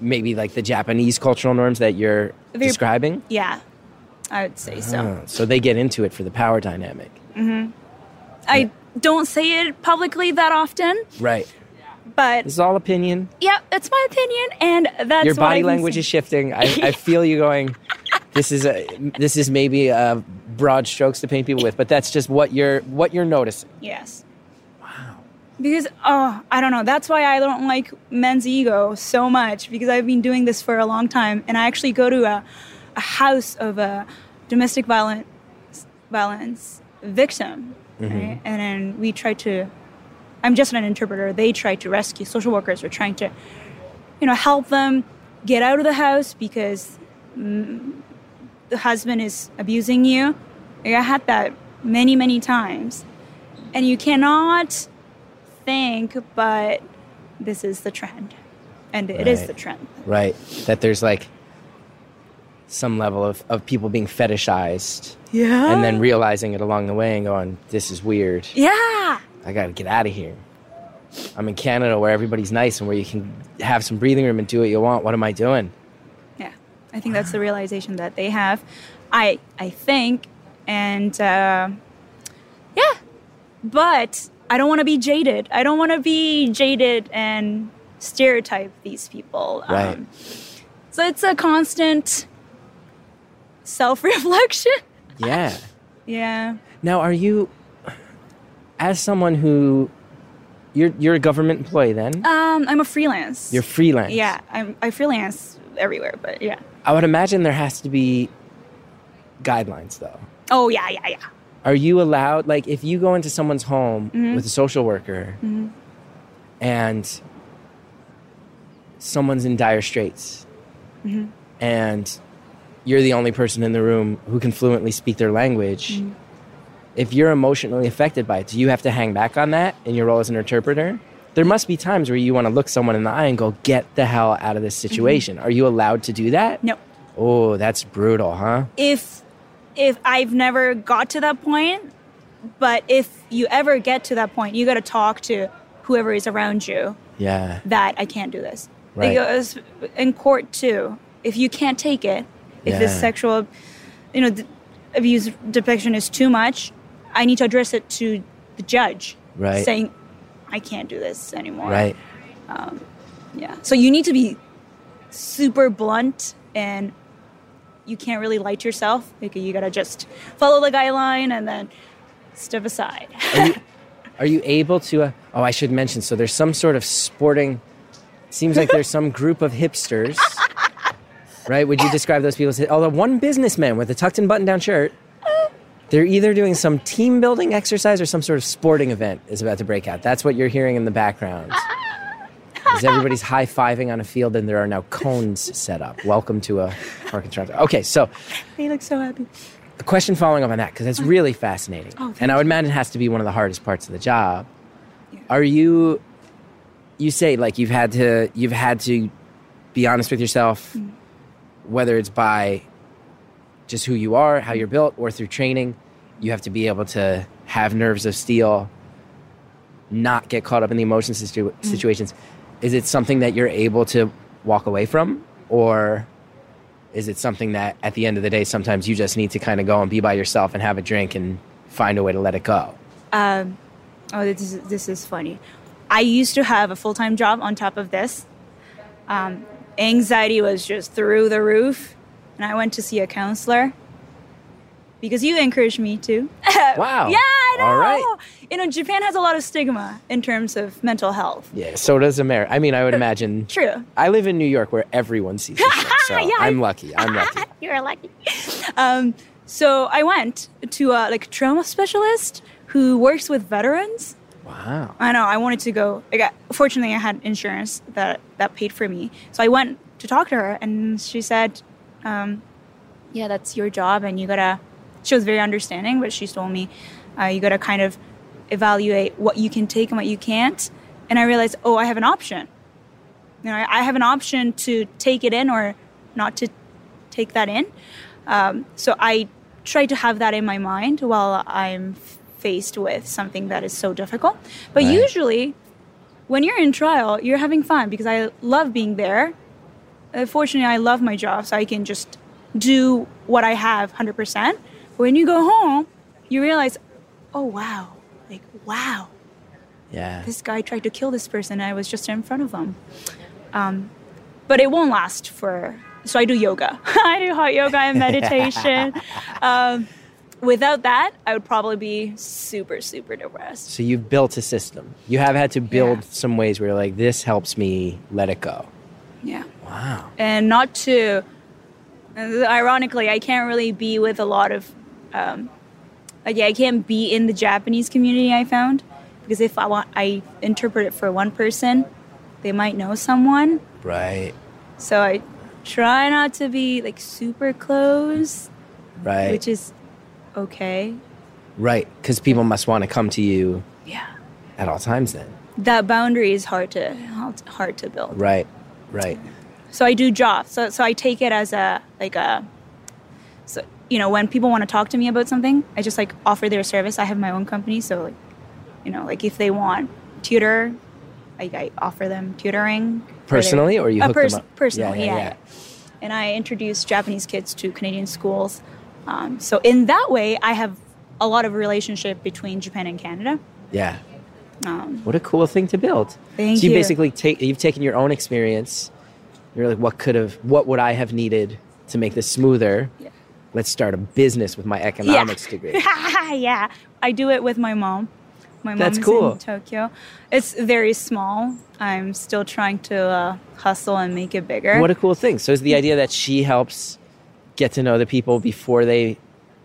maybe like the Japanese cultural norms that you're Very- describing? Yeah, I would say so. Oh, so they get into it for the power dynamic. Mm-hmm. I don't say it publicly that often, Right. but This is all opinion. yeah, that's my opinion, and that's Your body language is shifting. I, I feel you going. This is a this is maybe a broad strokes to paint people with, but that's just what you're what you're noticing. Yes. Because oh, I don't know. That's why I don't like men's ego so much because I've been doing this for a long time, and I actually go to a, a house of a domestic violence violence victim, right? and then we try to. I'm just an interpreter. They try to rescue social workers. Are trying to, you know, help them get out of the house because mm, the husband is abusing you. Like, I had that many, many times. And you cannot think, but this is the trend. And it is Right. the trend. Right. That there's like some level of, of people being fetishized Yeah. and then realizing it along the way and going, This is weird. yeah. I gotta get out of here. I'm in Canada where everybody's nice and where you can have some breathing room and do what you want. What am I doing? Yeah. I think that's the realization that they have. I I think and uh, yeah. But I don't want to be jaded. I don't want to be jaded and stereotype these people. Um, Right. so it's a constant self-reflection. Yeah. Yeah. Now, are you, as someone who, you're you're a government employee then? Um, I'm a freelance. You're freelance. Yeah, I'm I freelance everywhere, but yeah. I would imagine there has to be guidelines though. Oh yeah, yeah, yeah. Are you allowed, like, if you go into someone's home Mm-hmm. with a social worker and someone's in dire straits Mm-hmm. and you're the only person in the room who can fluently speak their language, Mm-hmm. if you're emotionally affected by it, do you have to hang back on that in your role as an interpreter? There must be times where you want to look someone in the eye and go, "Get the hell out of this situation." Are you allowed to do that? No. Oh, that's brutal, huh? if if I've never got to that point, but if you ever get to that point, you got to talk to whoever is around you Yeah. that I can't do this. Right. Because in court too, if you can't take it, if this sexual, you know, abuse depiction is too much, I need to address it to the judge, Right. saying, I can't do this anymore. Right. Um, Yeah. So you need to be super blunt and you can't really to yourself. Like you gotta just follow the guideline and then step aside. Are you, are you able to? Uh, oh, I should mention. So there's some sort of sporting. Seems like there's some group of hipsters, right? Would you describe those people? Although one businessman with a tucked-in button-down shirt, they're either doing some team building exercise or some sort of sporting event is about to break out. That's what you're hearing in the background. As everybody's high fiving on a field and there are now cones set up. Welcome to a park in Toronto. Okay, so they look so happy. a question following up on that because that's really fascinating Oh, and i would imagine it has to be one of the hardest parts of the job are you you say like you've had to you've had to be honest with yourself Mm. whether it's by just who you are how you're built or through training you have to be able to have nerves of steel not get caught up in the emotion situ- Mm. situations is it something that you're able to walk away from or is it something that at the end of the day sometimes you just need to kind of go and be by yourself and have a drink and find a way to let it go Um, oh, this is this is funny. I used to have a full time job on top of this. Um, anxiety was just through the roof, and I went to see a counselor because you encouraged me to. wow Yeah, know. all right You know, Japan has a lot of stigma in terms of mental health. yeah so does america i mean i would imagine True. i live in new york where everyone sees this shit, so Yeah, i'm lucky i'm lucky You're lucky. Um, so I went to a like trauma specialist who works with veterans. wow I know. I wanted to go. I got, fortunately, I had insurance that that paid for me. So I went to talk to her, and she said, um, "Yeah, that's your job, and you gotta." She was very understanding, but she told me, uh, "You gotta kind of evaluate what you can take and what you can't." And I realized, oh, I have an option. You know, I, I have an option to take it in or not to take that in. Um, so I try to have that in my mind while I'm faced with something that is so difficult. But Right. usually, when you're in trial, you're having fun because I love being there. Uh, fortunately, I love my job, so I can just do what I have 100%. But when you go home, you realize, oh, wow, like, wow, yeah this guy tried to kill this person and I was just in front of him. Um, but it won't last for. So I do yoga. I do hot yoga and meditation. um, without that, I would probably be super, super depressed. so you've built a system you have had to build Yeah. some ways where you're like this helps me let it go Yeah. wow And not to. Ironically, I can't really be with a lot of. Um, like, yeah, I can't be in the Japanese community. I found because if I want, I interpret it for one person, they might know someone. right So I try not to be like super close, right which is okay. right because people must want to come to you Yeah. at all times then That boundary is hard to hard to build. right right So I do jobs. So so I take it as a like a so you know when people want to talk to me about something, I just like offer their service. I have my own company, so like you know like if they want tutor, I, I offer them tutoring for their- Personally, or you Uh, hook them up? Personally, Yeah, yeah, yeah, yeah. And I introduce Japanese kids to Canadian schools. Um, so in that way, I have a lot of relationship between Japan and Canada. yeah Um, What a cool thing to build. Thank so you, you. basically take you've taken your own experience. You're like, what could have, what would I have needed to make this smoother? Yeah. Let's start a business with my economics degree. yeah, I do it with my mom. My That's mom's cool. in Tokyo. It's very small. I'm still trying to uh, hustle and make it bigger. What a cool thing. So is the idea that she helps get to know the people before they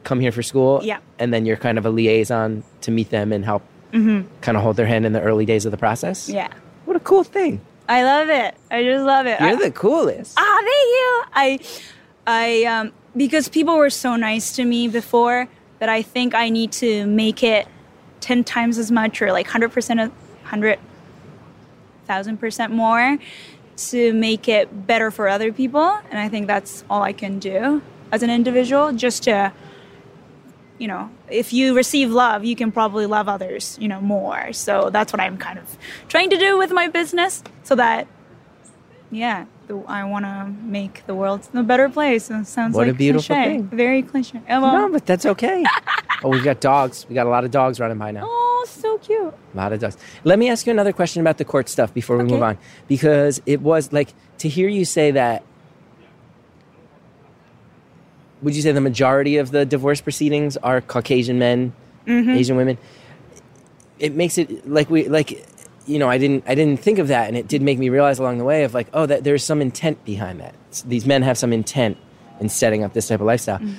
come here for school? Yeah. And then you're kind of a liaison to meet them and help kind of hold their hand in the early days of the process? Mm-hmm. yeah, What a cool thing. I love it. I just love it. You're I- the coolest. Ah, thank you. I, I, um, because people were so nice to me before. that I think I need to make it 10 times as much or like 100% of 100,000% more to make it better for other people. And I think that's all I can do as an individual, just to, you know, if you receive love, you can probably love others, you know, more. So that's what I'm kind of trying to do with my business so that, yeah, the, I want to make the world a better place. It sounds What a like beautiful cliche. thing. Very cliche. Oh, well, No, but that's okay. oh, we've got dogs. We got a lot of dogs running by now. oh, so cute. A lot of dogs. Let me ask you another question about the court stuff before we Okay. move on. Because it was like to hear you say that. Would you say the majority of the divorce proceedings are Caucasian men, Mm-hmm. Asian women? It makes it like we like, you know, I didn't I didn't think of that, and it did make me realize along the way of like, oh, that there's some intent behind that. These men have some intent in setting up this type of lifestyle. Mm-hmm.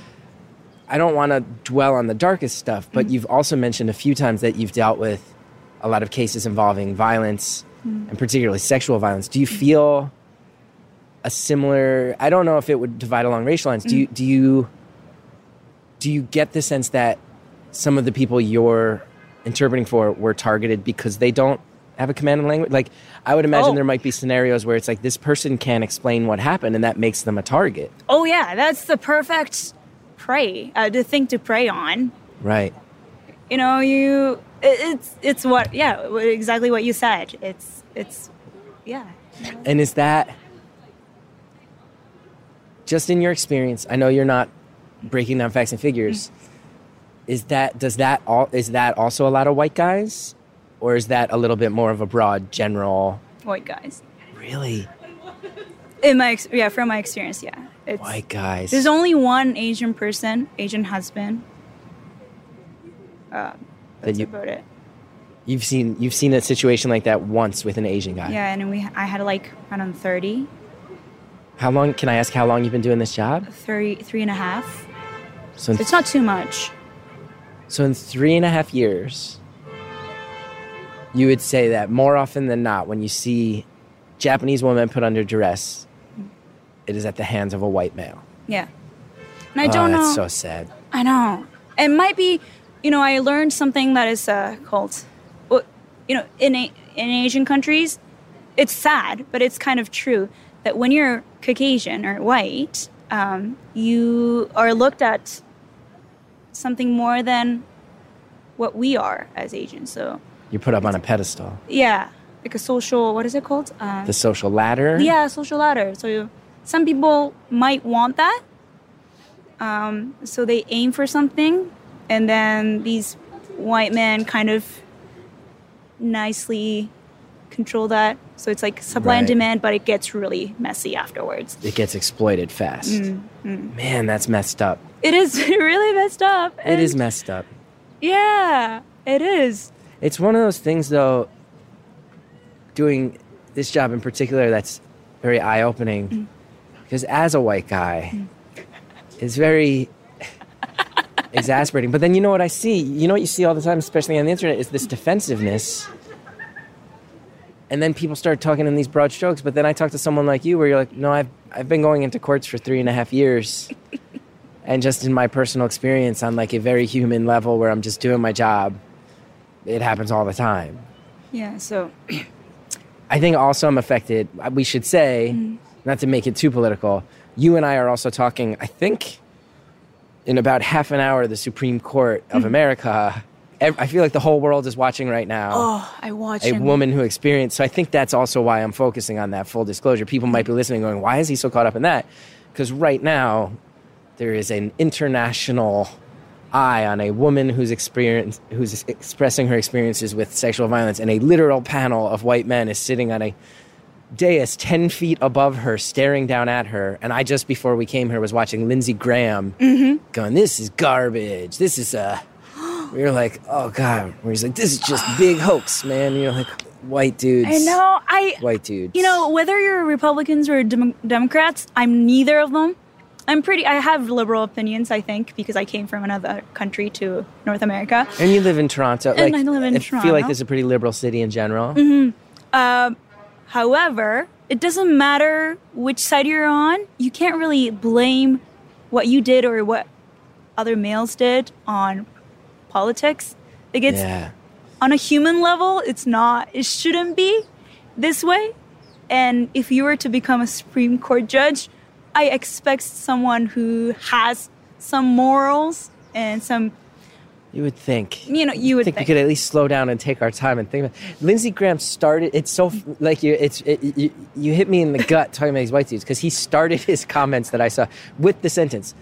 I don't want to dwell on the darkest stuff, but mm-hmm. you've also mentioned a few times that you've dealt with a lot of cases involving violence mm-hmm. and particularly sexual violence. Do you feel a similar I don't know if it would divide along racial lines. Do you mm. do you do you get the sense that some of the people you're interpreting for were targeted because they don't have a command of language? Like I would imagine Oh. there might be scenarios where it's like this person can't explain what happened and that makes them a target. Oh, yeah, that's the perfect prey, uh, the thing to prey on. Right. you know you it, it's it's what yeah exactly what you said it's it's yeah And is that just in your experience? I know you're not breaking down facts and figures. Is that does that all is that also a lot of white guys, or is that a little bit more of a broad general? white guys Really, in my ex- yeah from my experience yeah it's white guys. there's only one asian person asian husband uh, that's you- about it You've seen you've seen a situation like that once with an Asian guy. yeah and we i had like around 30 How long? Can I ask how long you've been doing this job? 33 and a half So in, it's not too much so in three and a half years, you would say that more often than not, when you see Japanese women put under duress, it is at the hands of a white male. yeah and i oh, don't know that's so sad. I know. It might be, you know, I learned something that is uh, called, well, you know, in a, in Asian countries, it's sad, but it's kind of true that when you're Caucasian or white, um, you are looked at something more than what we are as Asians. So You're put up on a pedestal. yeah, like a social, what is it called? Uh, The social ladder. yeah, social ladder. So you, some people might want that. Um, so they aim for something, and then these white men kind of nicely control that. So it's like supply and demand, but it gets really messy afterwards. It gets exploited fast. Mm, Man, that's messed up. It is really messed up. It is messed up. Yeah, it is. It's one of those things, though, doing this job in particular that's very eye opening. Mm. Because as a white guy, it's very exasperating. But then you know what I see? You know what you see all the time, especially on the internet, is this defensiveness. And then people start talking in these broad strokes. But then I talk to someone like you where you're like, no, I've, I've been going into courts for three and a half years. and just in my personal experience, on like a very human level where I'm just doing my job, it happens all the time. Yeah. So I think also I'm affected. We should say, mm. not to make it too political, you and I are also talking, I think, in about half an hour, the Supreme Court of mm. America. I feel like the whole world is watching right now. oh, I watched A him. woman who experienced, so I think that's also why I'm focusing on that full disclosure. People might be listening, going, "Why is he so caught up in that?" Because right now, there is an international eye on a woman who's experience, who's expressing her experiences with sexual violence, and a literal panel of white men is sitting on a dais 10 feet above her, staring down at her. And I just before we came here was watching Lindsey Graham mm-hmm. going, This is garbage. This is uh, a. We were like, Oh God. Where he's like, This is just big hoax, man. you're like white dudes. I know. I White dudes. You know, whether you're Republicans or Dem- Democrats, I'm neither of them. I'm pretty. I have liberal opinions, I think, because I came from another country to North America. And you live in Toronto. And like, I live in I feel like Toronto. this is a pretty liberal city in general. Mm-hmm. Um, however, it doesn't matter which side you're on. You can't really blame what you did or what other males did on politics. Like it's yeah. on a human level, it's not. It shouldn't be this way. And if you were to become a Supreme Court judge, I expect someone who has some morals and some, You would think. you know, you would think, think. we could at least slow down and take our time and think about Lindsey Graham started it's so like you it's it, you, you hit me in the gut talking about these white dudes because he started his comments that I saw with the sentence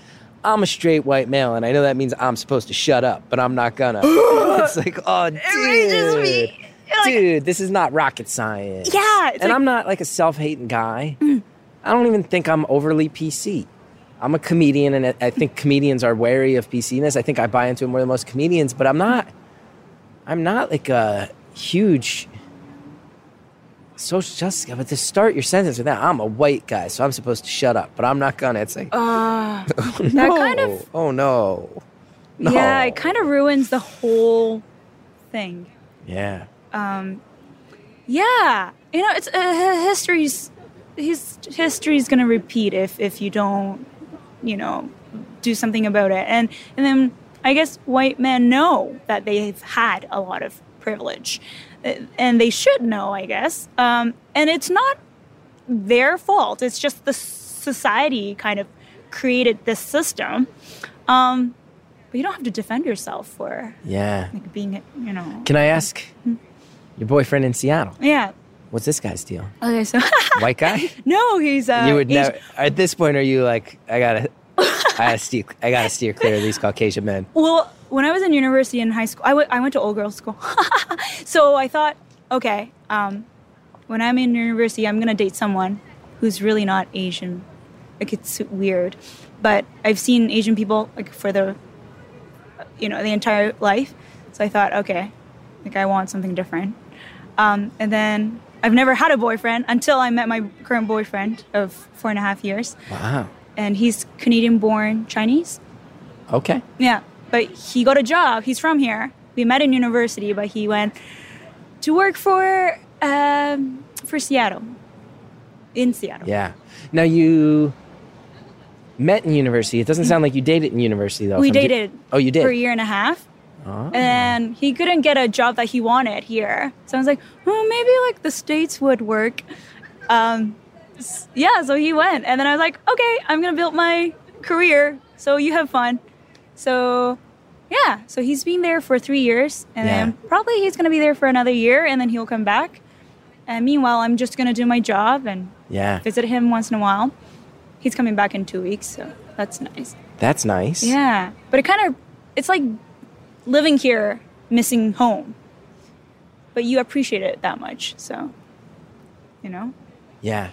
I'm a straight white male and I know that means I'm supposed to shut up but I'm not gonna it's like oh dude. Like- dude this is not rocket science Yeah, and like- Mm. I'm not like a self-hating guy I don't even think I'm overly PC I'm a comedian, and I- think comedians are wary of PCness. I think I buy into it more than most comedians, but I'm not. I'm not like a huge social justice guy. But to start your sentence with that, I'm a white guy, so I'm supposed to shut up, but I'm not gonna. It's like, Uh, no, that kind of- oh no, no, Yeah, it kind of ruins the whole thing. yeah, Um, Yeah, you know, it's uh, history's his history is gonna repeat if if you don't, you know, do something about it. And and then I guess white men know that they've had a lot of privilege, uh, and they should know, I guess. Um, and it's not their fault. It's just the society kind of created this system. Um, but you don't have to defend yourself for yeah. like being, you know. Can I ask your boyfriend in Seattle? Yeah. What's this guy's deal? Okay, so White guy? no, he's uh, you would Asian- never. At this point, are you like, I gotta, I gotta steer, I gotta steer clear of these Caucasian men? Well, when I was in university and high school, I went- I went to all girls school. so I thought, okay, um, when I'm in university, I'm gonna date someone who's really not Asian. Like it's weird, but I've seen Asian people like for the, you know, the entire life. So I thought, okay, like I want something different. Um, and then I've never had a boyfriend until I met my current boyfriend of four and a half years, Wow. and he's Canadian-born Chinese. Okay. Yeah, but he got a job. He's from here. We met in university, but he went to work for um, for Seattle, in Seattle. Yeah. Now you met in university. It doesn't sound like you dated in university though. we dated. oh, you did. for a year and a half, Oh. and he couldn't get a job that he wanted here. So I was like, well, maybe like the states would work. Um, yeah, so he went, and then I was like, okay, I'm gonna build my career. So you have fun. So yeah, so he's been there for three years, and Yeah. then probably he's gonna be there for another year, and then he'll come back. And meanwhile, I'm just gonna do my job and Yeah. visit him once in a while. He's coming back in two weeks, so that's nice. That's nice. Yeah, but it kind of it's like living here, missing home. But you appreciate it that much, so you know, Yeah.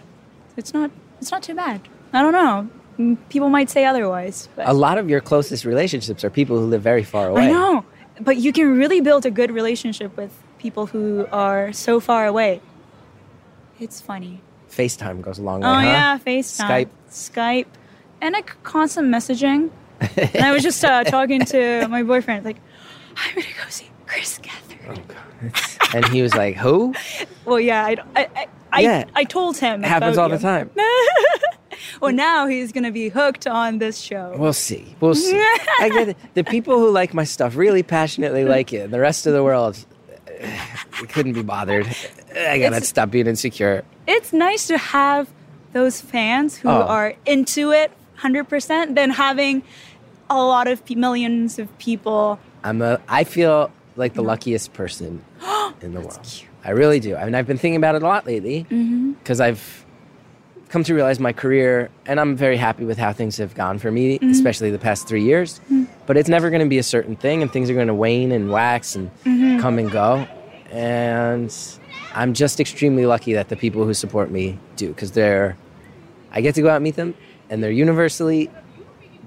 it's not it's not too bad. I don't know. Mm, People might say otherwise, but A lot of your closest relationships are people who live very far away. I know. But you can really build a good relationship with people who are so far away. It's funny. FaceTime goes a long way. Oh huh? yeah, FaceTime, Skype. Skype, and like constant messaging. and I was just uh, talking to my boyfriend, like, I'm gonna go see Chris Gethard. It's- and he was like, "Who?" Well, yeah, I, I, I, I, Yeah. I told him. Happens about all the time. Well, now he's gonna be hooked on this show. We'll see. We'll see. I get it. The people who like my stuff really passionately like it. The rest of the world uh, couldn't be bothered. I gotta It's- stop being insecure. it's nice to have those fans who Oh. are into it 100% than having a lot of millions of people. I'm a. I feel like the luckiest person in the world. I really do. I mean, I've been thinking about it a lot lately because I've come to realize my career, and I'm very happy with how things have gone for me, especially the past three years. But it's never going to be a certain thing, and things are going to wane and wax and come and go. And I'm just extremely lucky that the people who support me do because they're. I get to go out and meet them, and they're universally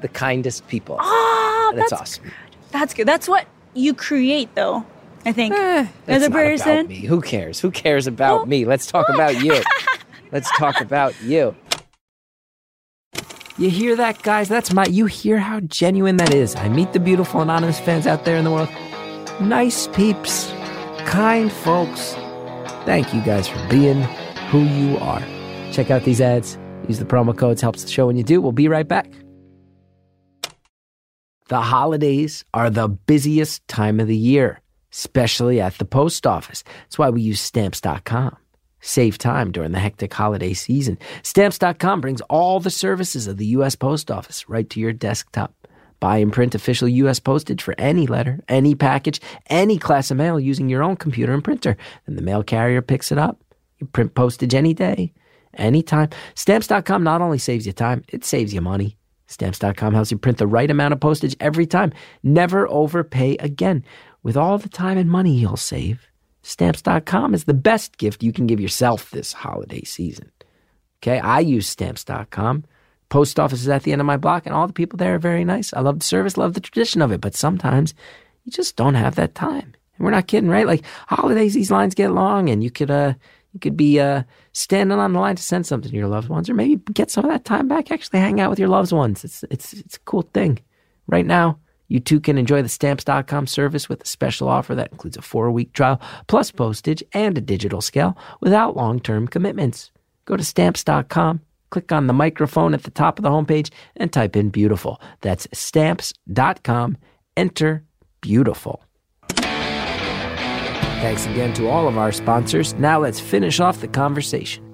the kindest people. And it's that's awesome. That's good. That's what you create, though. I think Eh, as a not person. about me. Who cares? Who cares about Well- me? Let's talk about you. Let's talk about you. You hear that, guys? That's my. You hear how genuine that is. I meet the beautiful anonymous fans out there in the world. Nice peeps, kind folks. Thank you guys for being who you are. Check out these ads. Use the promo codes. Helps the show when you do. We'll be right back. The holidays are the busiest time of the year, especially at the post office. That's why we use stamps.com. Save time during the hectic holiday season. Stamps.com brings all the services of the U.S. Post Office right to your desktop. Buy and print official U.S. postage for any letter, any package, any class of mail using your own computer and printer. Then the mail carrier picks it up. You print postage any day, anytime. Stamps.com not only saves you time, it saves you money. Stamps.com helps you print the right amount of postage every time. Never overpay again. With all the time and money you'll save, Stamps.com is the best gift you can give yourself this holiday season. Okay, I use Stamps.com. Post office is at the end of my block, and all the people there are very nice. I love the service, love the tradition of it, but sometimes you just don't have that time. And we're not kidding, right? Like holidays, these lines get long, and you could uh you could be uh standing on the line to send something to your loved ones, or maybe get some of that time back. Actually, hang out with your loved ones. It's it's it's a cool thing. Right now, you too can enjoy the stamps.com service with a special offer that includes a four week trial, plus postage and a digital scale without long term commitments. Go to stamps.com, click on the microphone at the top of the homepage, and type in beautiful. That's stamps.com. Enter beautiful. Thanks again to all of our sponsors. Now let's finish off the conversation.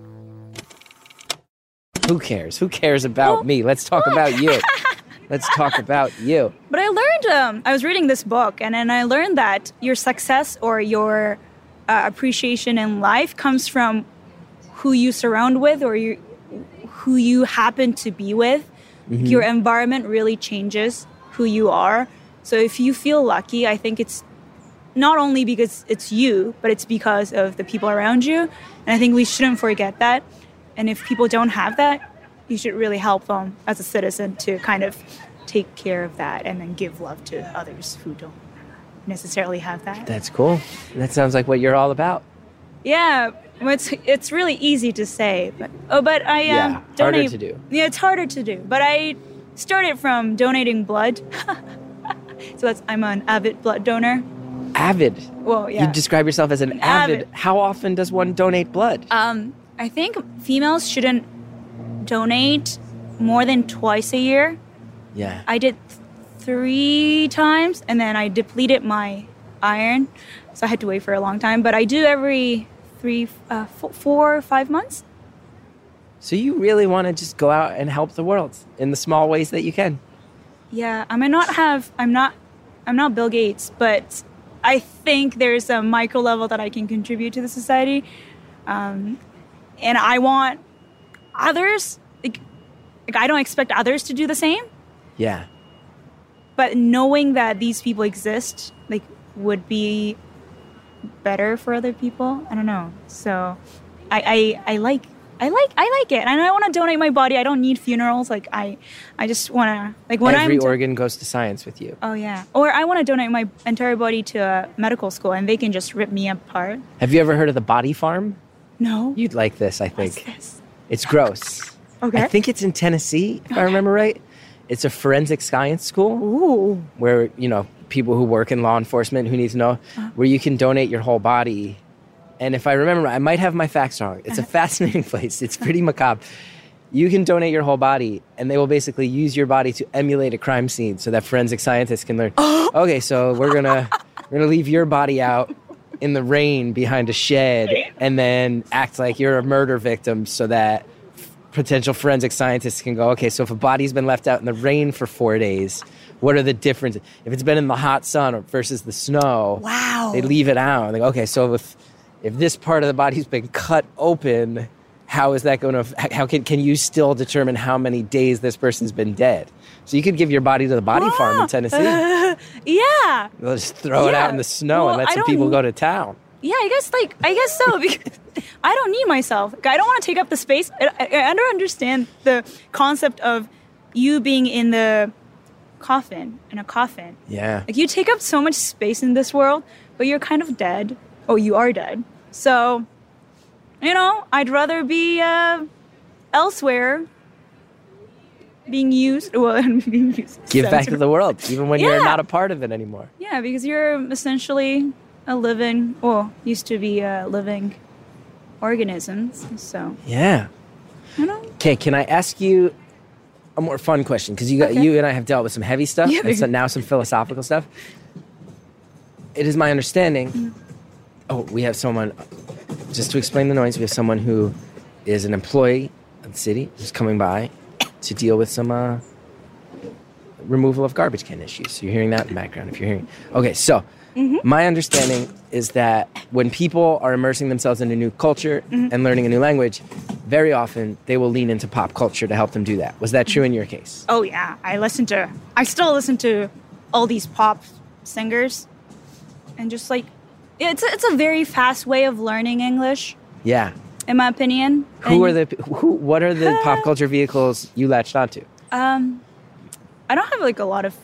Who cares? Who cares about me? Let's talk about you. Let's talk about you. But I learned, um, I was reading this book, and then I learned that your success or your uh, appreciation in life comes from who you surround with or you, who you happen to be with. Your environment really changes who you are. So if you feel lucky, I think it's not only because it's you, but it's because of the people around you. And I think we shouldn't forget that. And if people don't have that, you should really help them as a citizen to kind of take care of that and then give love to others who don't necessarily have that. That's cool. That sounds like what you're all about. Yeah, it's it's really easy to say, but oh, but I um, Yeah, harder to do. Yeah, it's harder to do. But I started from donating blood, so that's I'm an avid blood donor. Avid. Well, yeah. You describe yourself as an avid. Avid. How often does one donate blood? Um, I think females shouldn't donate more than twice a year. yeah. I did th- three times, and then I depleted my iron, so I had to wait for a long time. But I do every three, uh, f- four, five months. So you really want to just go out and help the world in the small ways that you can. Yeah, I may not have. I'm not. I'm not Bill Gates, but I think there's a micro level that I can contribute to the society, um, and I want others. Like, like I don't expect others to do the same, Yeah. but knowing that these people exist, like, would be better for other people. I don't know. So, I I, I like. I like I like it, and I want to donate my body. I don't need funerals. Like I, I just want to like when Every I'm organ goes to science with you. Oh yeah. Or I want to donate my entire body to a medical school and they can just rip me apart. Have you ever heard of the Body Farm? No. You'd like this, I What's think. this? It's gross. Okay. I think it's in Tennessee, if I remember right. It's a forensic science school Ooh. where, you know, people who work in law enforcement who need to know Uh-huh. where you can donate your whole body. And if I remember, I might have my facts wrong. It's a fascinating place. It's pretty macabre. You can donate your whole body, and they will basically use your body to emulate a crime scene, so that forensic scientists can learn. okay, so we're gonna we're gonna leave your body out in the rain behind a shed, and then act like you're a murder victim, so that potential forensic scientists can go, okay, so if a body's been left out in the rain for four days, what are the differences? If it's been in the hot sun versus the snow, Wow. they leave it out. They go, okay, so if if this part of the body's been cut open, how is that going to? How can can you still determine how many days this person's been dead? So you could give your body to the body farm in Ah. Tennessee. Yeah. They'll just throw it out in the snow Well, and let some people go to town. Yeah, I guess like I guess so because I don't need myself. I don't want to take up the space. I, I, I don't understand the concept of you being in the coffin in a coffin. Yeah. Like you take up so much space in this world, but you're kind of dead. Oh, you are dead. So, you know, I'd rather be uh, elsewhere, being used. Well, being used. Give back to the world, even when you're not a part of it anymore. Yeah, because you're essentially a living, well, used to be uh, living organisms. So, Yeah. you know, Okay, can I ask you a more fun question because you got Okay. you and I have dealt with some heavy stuff Yeah. and so now some philosophical stuff. It is my understanding. Mm-hmm. Oh, we have someone. Just to explain the noise, we have someone who is an employee of the city who's coming by to deal with some uh, removal of garbage can issues. So you're hearing that in the background. If you're hearing, okay, so Mm-hmm. my understanding is that when people are immersing themselves in a new culture Mm-hmm. and learning a new language, very often they will lean into pop culture to help them do that. Was that true in your case? Oh yeah, I listen to. I still listen to all these pop singers, and just like it's a, it's a very fast way of learning English, Yeah. in my opinion. Who And, are the who? What are the pop culture vehicles you latched onto? Um, I don't have like a lot of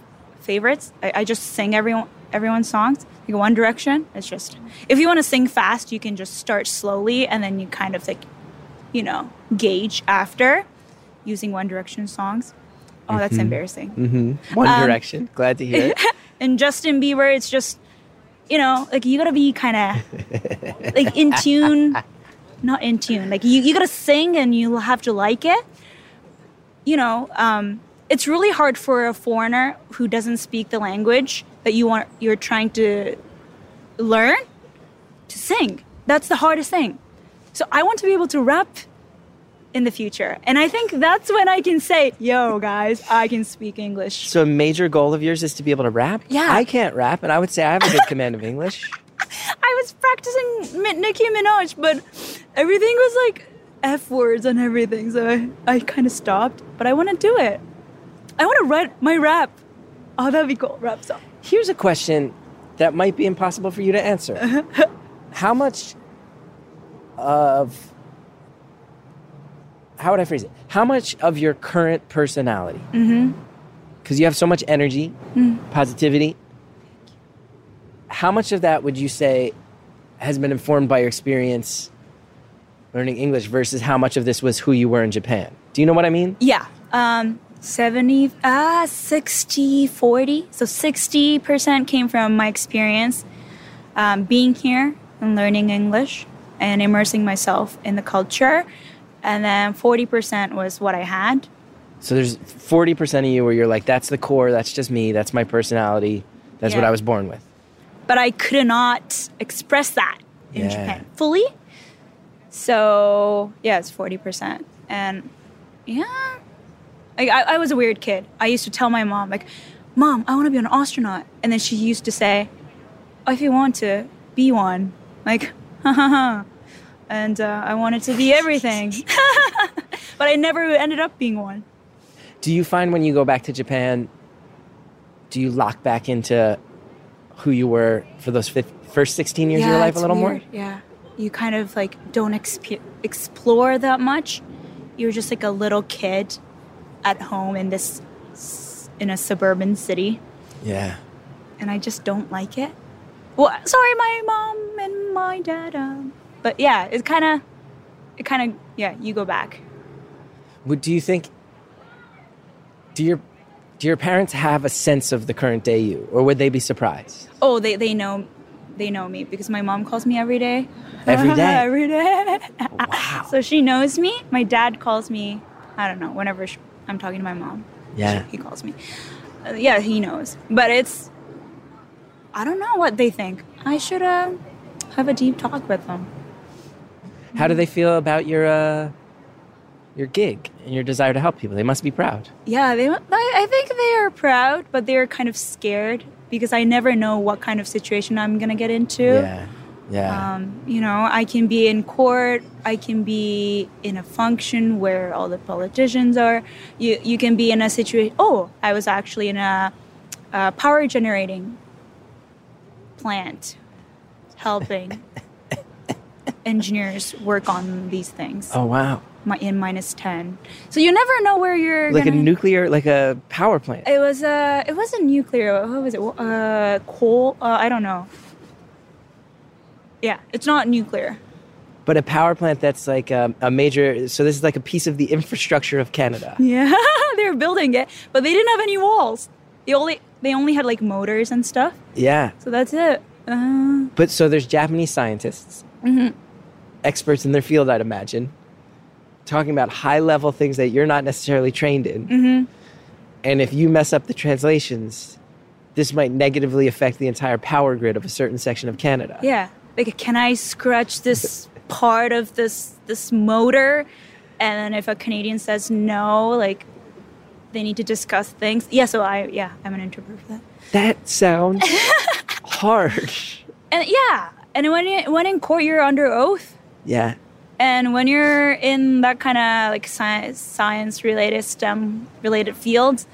favorites. I, I just sing everyone everyone's songs. Like One Direction. It's just if you want to sing fast, you can just start slowly, and then you kind of like, you know, gauge after using One Direction songs. Oh, that's embarrassing. Mm-hmm. One Um, Direction. Glad to hear it. and Justin Bieber, it's just, you know, like you gotta be kind of like in tune, not in tune. Like you, you gotta sing and you have to like it. You know, um, it's really hard for a foreigner who doesn't speak the language that you want, you're trying to learn to sing. That's the hardest thing. So I want to be able to rap in the future. And I think that's when I can say, yo, guys, I can speak English. So a major goal of yours is to be able to rap? Yeah. I can't rap, and I would say I have a good command of English. I was practicing Nicki Minaj, but everything was like F words and everything, so I, I kind of stopped. But I want to do it. I want to write my rap. Oh, that'd be cool. Rap song. Here's a question that might be impossible for you to answer. How much of how would I phrase it? How much of your current personality? Because you have so much energy, positivity. How much of that would you say has been informed by your experience learning English versus how much of this was who you were in Japan? Do you know what I mean? Yeah. Um, 70, ah, 60, 40. So 60% came from my experience um, being here and learning English and immersing myself in the culture. And then 40% was what I had. So there's 40% of you where you're like, that's the core, that's just me, that's my personality, that's what I was born with. but I could not express that in Yeah. Japan fully. So yeah, it's forty percent, and yeah, like I, I was a weird kid. I used to tell my mom like, "Mom, I want to be an astronaut," and then she used to say, oh, "If you want to be one," like, ha ha ha. And uh, I wanted to be everything, but I never ended up being one. Do you find when you go back to Japan, do you lock back into who you were for those first 16 years of your life a little weird. more? Yeah, you kind of like don't exp- explore that much. You're just like a little kid at home in this in a suburban city, Yeah. and I just don't like it. Well, sorry, my mom and my dad. Um, but yeah, it's kind of, it kind of yeah. You go back. Would, do you think, do your, do your parents have a sense of the current day you, or would they be surprised? Oh, they they know. They know me because my mom calls me every day. Every day? every day. Wow. So she knows me. My dad calls me. I don't know. Whenever sh- I'm talking to my mom, Yeah. he calls me. Uh, yeah, he knows. But it's. I don't know what they think. I should uh, have a deep talk with them. How do they feel about your, uh, your gig and your desire to help people? They must be proud. Yeah, they. I think they are proud, but they're kind of scared because I never know what kind of situation I'm gonna get into. Yeah. Yeah. Um, you know, I can be in court. I can be in a function where all the politicians are. You you can be in a situation. Oh, I was actually in a, a power generating plant, helping engineers work on these things. oh, wow. Mi- in minus ten, so you never know where you're. Like a gonna, nuclear, like a power plant. It was a. It wasn't nuclear. What was it? Uh, coal. Uh, I don't know. Yeah, it's not nuclear. But a power plant that's like a, a major, so this is like a piece of the infrastructure of Canada. Yeah, they were building it, but they didn't have any walls. They only they only had like motors and stuff. Yeah. So that's it. Uh, But so there's Japanese scientists, Mm-hmm. Experts in their field, I'd imagine. talking about high level things that you're not necessarily trained in. Mm-hmm. And if you mess up the translations, this might negatively affect the entire power grid of a certain section of Canada. Yeah. Like, can I scratch this part of this this motor? And then if a Canadian says no, like they need to discuss things. Yeah. So I yeah I'm an interpreter for that. That sounds harsh. And yeah. And when you, when in court you're under oath. Yeah. And when you're in that kind of like science, science related, STEM related fields,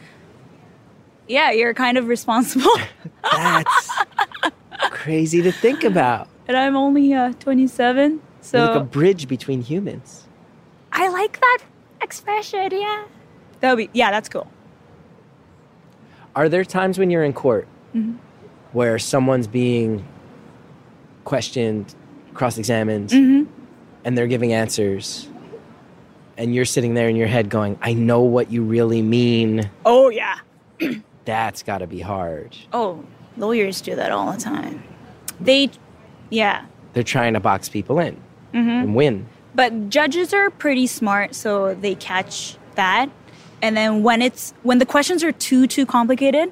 yeah, you're kind of responsible. That's crazy to think about. and I'm only uh, 27, You're so like a bridge between humans. I like that expression. Yeah, that would be yeah, that's cool. Are there times when you're in court Mm-hmm. where someone's being questioned, cross examined, Mm-hmm. And they're giving answers, and you're sitting there in your head going, I know what you really mean? Oh yeah. That's got to be hard. Oh, lawyers do that all the time. They, yeah, They're trying to box people in Mm-hmm. and win. but judges are pretty smart, so they catch that. And then when it's when the questions are too too complicated,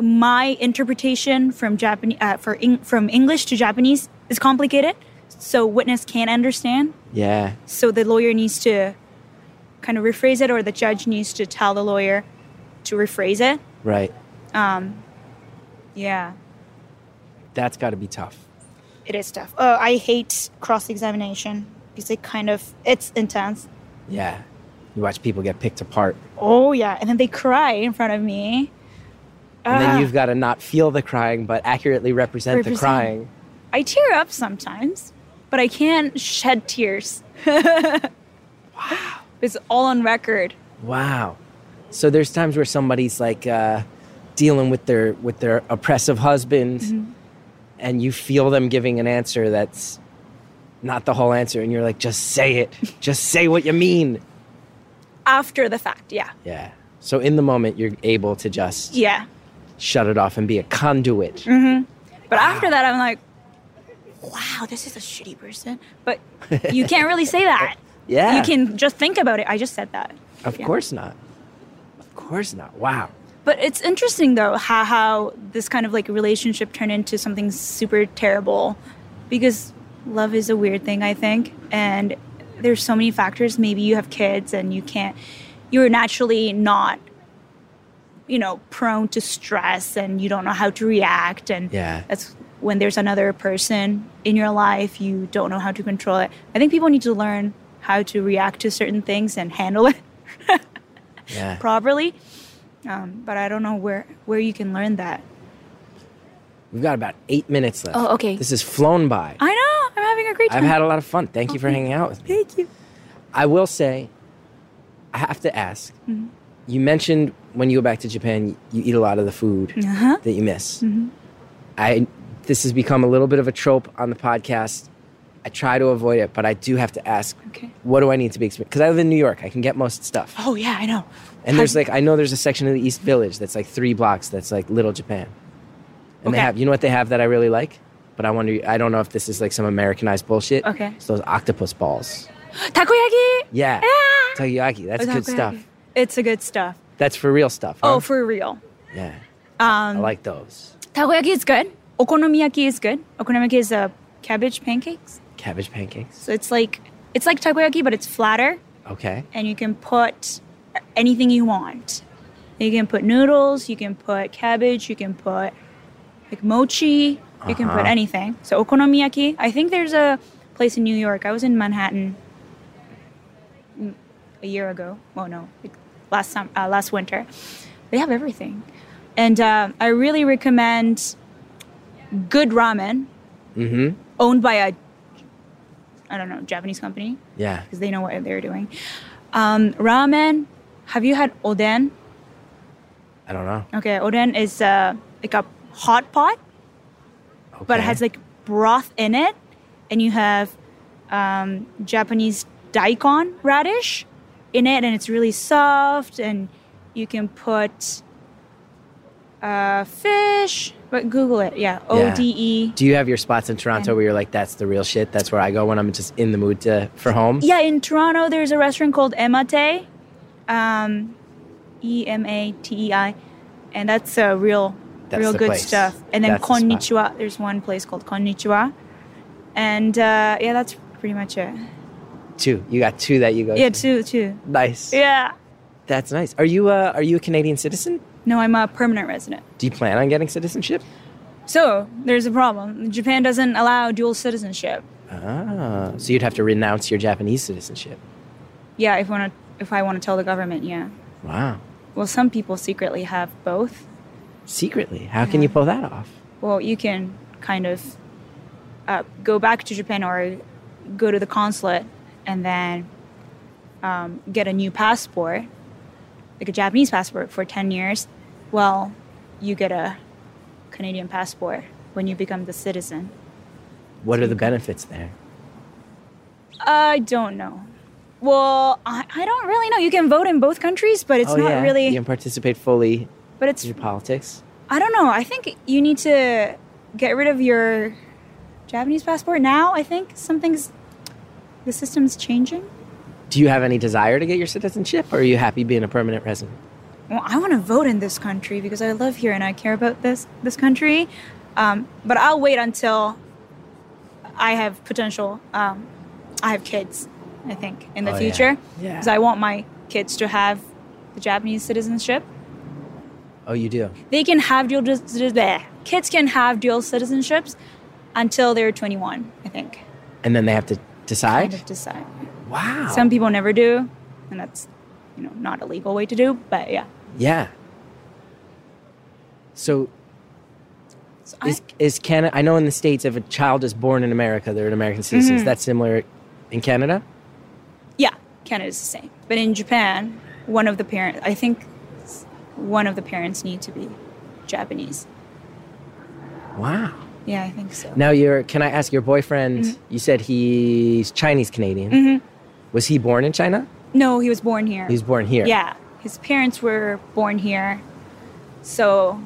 my interpretation from Japanese uh, for Eng- from English to Japanese is complicated, so witness can't understand. Yeah. So the lawyer needs to kind of rephrase it, or the judge needs to tell the lawyer to rephrase it. Right. Um, Yeah, That's got to be tough. it is tough. Uh, I hate cross examination because it kind of it's intense. Yeah. You watch people get picked apart. Oh yeah, and then they cry in front of me. And Ah. then you've got to not feel the crying, but accurately represent, the crying. I tear up sometimes, but I can't shed tears. wow. It's all on record. Wow. So there's times where somebody's like uh, dealing with their with their oppressive husband, Mm-hmm. and you feel them giving an answer that's not the whole answer, and you're like, just say it, just say what you mean. After the fact, yeah. Yeah. So in the moment, you're able to just Yeah. shut it off and be a conduit. Mm-hmm. But after that, I'm like, wow, this is a shitty person. But you can't really say that. Yeah. You can just think about it. I just said that. Of Yeah. course not. Of course not. Wow. But it's interesting though how how this kind of like relationship turned into something super terrible because love is a weird thing I think and there's so many factors maybe you have kids and you can't you're naturally not you know prone to stress and you don't know how to react and Yeah. that's when there's another person in your life you don't know how to control it. I think people need to learn how to react to certain things and handle it Yeah. properly. Um, but I don't know where where you can learn that. We've got about eight minutes left. Oh, okay. This has flown by. I know. I'm having a great time. I've had a lot of fun. Thank you for hanging out with me. Thank you. I will say, I have to ask. Mm-hmm. You mentioned when you go back to Japan, you eat a lot of the food Uh-huh. that you miss. I this has become a little bit of a trope on the podcast. I try to avoid it, but I do have to ask. Okay. What do I need to be experienced? Because I live in New York, I can get most stuff. Oh yeah, I know. And there's like I know there's a section of the East Village that's like three blocks that's like Little Japan. And they have you know what they have that I really like? But I wonder I don't know if this is like some Americanized bullshit. Okay. It's those octopus balls. takoyaki. Yeah. Ah! Takoyaki. That's good Takoyaki. stuff. It's a good stuff. That's for real stuff. Huh? Oh, for real. yeah. Um, I like those. takoyaki is good. Okonomiyaki is good. Okonomiyaki is uh, cabbage pancakes. Cabbage pancakes. So it's like it's like takoyaki, but it's flatter, Okay. and you can put anything you want. You can put noodles. You can put cabbage. You can put like mochi. You can put Uh-huh. anything. So okonomiyaki. I think there's a place in New York. I was in Manhattan mm, a year ago. Well, no, like last time, uh, last winter. They have everything, and uh, I really recommend good ramen Mm-hmm. owned by a I don't know Japanese company Yeah. because they know what they're doing. Um, ramen. Have you had oden? I don't know. Okay, oden is uh, like a hot pot, Okay. but it has like broth in it, and you have um, Japanese daikon radish in it, and it's really soft, and you can put uh, fish, but Google it. Yeah, O D E. Do you have your spots in Toronto where you're like, that's the real shit? That's where I go when I'm just in the mood to for home. Yeah, in Toronto, there's a restaurant called Ematei, um, E M A T E I, and that's a real, That's real good place. stuff. And then That's the there's one place called Konnichiwa, and uh, yeah, that's pretty much it. Two. You got two that you go. Yeah, to. two, two. Nice. Yeah. That's nice. Are you uh, are you a Canadian citizen? No, I'm a permanent resident. Do you plan on getting citizenship? So there's a problem. Japan doesn't allow dual citizenship. Ah, so you'd have to renounce your Japanese citizenship. Yeah, if I want to, if I want to tell the government, yeah. Wow. Well, some people secretly have both. Secretly, how can you pull that off? Well, you can kind of uh, go back to Japan or go to the consulate and then um, get a new passport, like a Japanese passport for 10 years. Well, you get a Canadian passport when you become the citizen. What are the benefits there? I don't know. Well, I, I don't really know. You can vote in both countries, but it's oh not yeah, really. you can participate fully But it's in your politics. I don't know. I think you need to get rid of your Japanese passport now. I think something's the system's changing. Do you have any desire to get your citizenship, or are you happy being a permanent resident? Well, I want to vote in this country because I live here and I care about this this country. Um, but I'll wait until I have potential. Um, I have kids. I think in the Oh, yeah. future, Yeah. because I want my kids to have the Japanese citizenship. Oh, you do. They can have dual bleh. kids can have dual citizenships until they're 21. I think. And then they have to decide. Kind of decide. Wow. Some people never do, and that's you know not a legal way to do. But yeah, Yeah. So So I- is is Canada? I know in the states, if a child is born in America, they're an American citizen. Mm-hmm. Is that similar in Canada? yeah, Canada's the same. But in Japan, one of the parents, I think, one of the parents need to be Japanese. Wow. Yeah, I think so. Now, your can I ask your boyfriend? Mm-hmm. You said he's Chinese Canadian. Was he born in China? No, he was born here. He was born here. Yeah, his parents were born here, so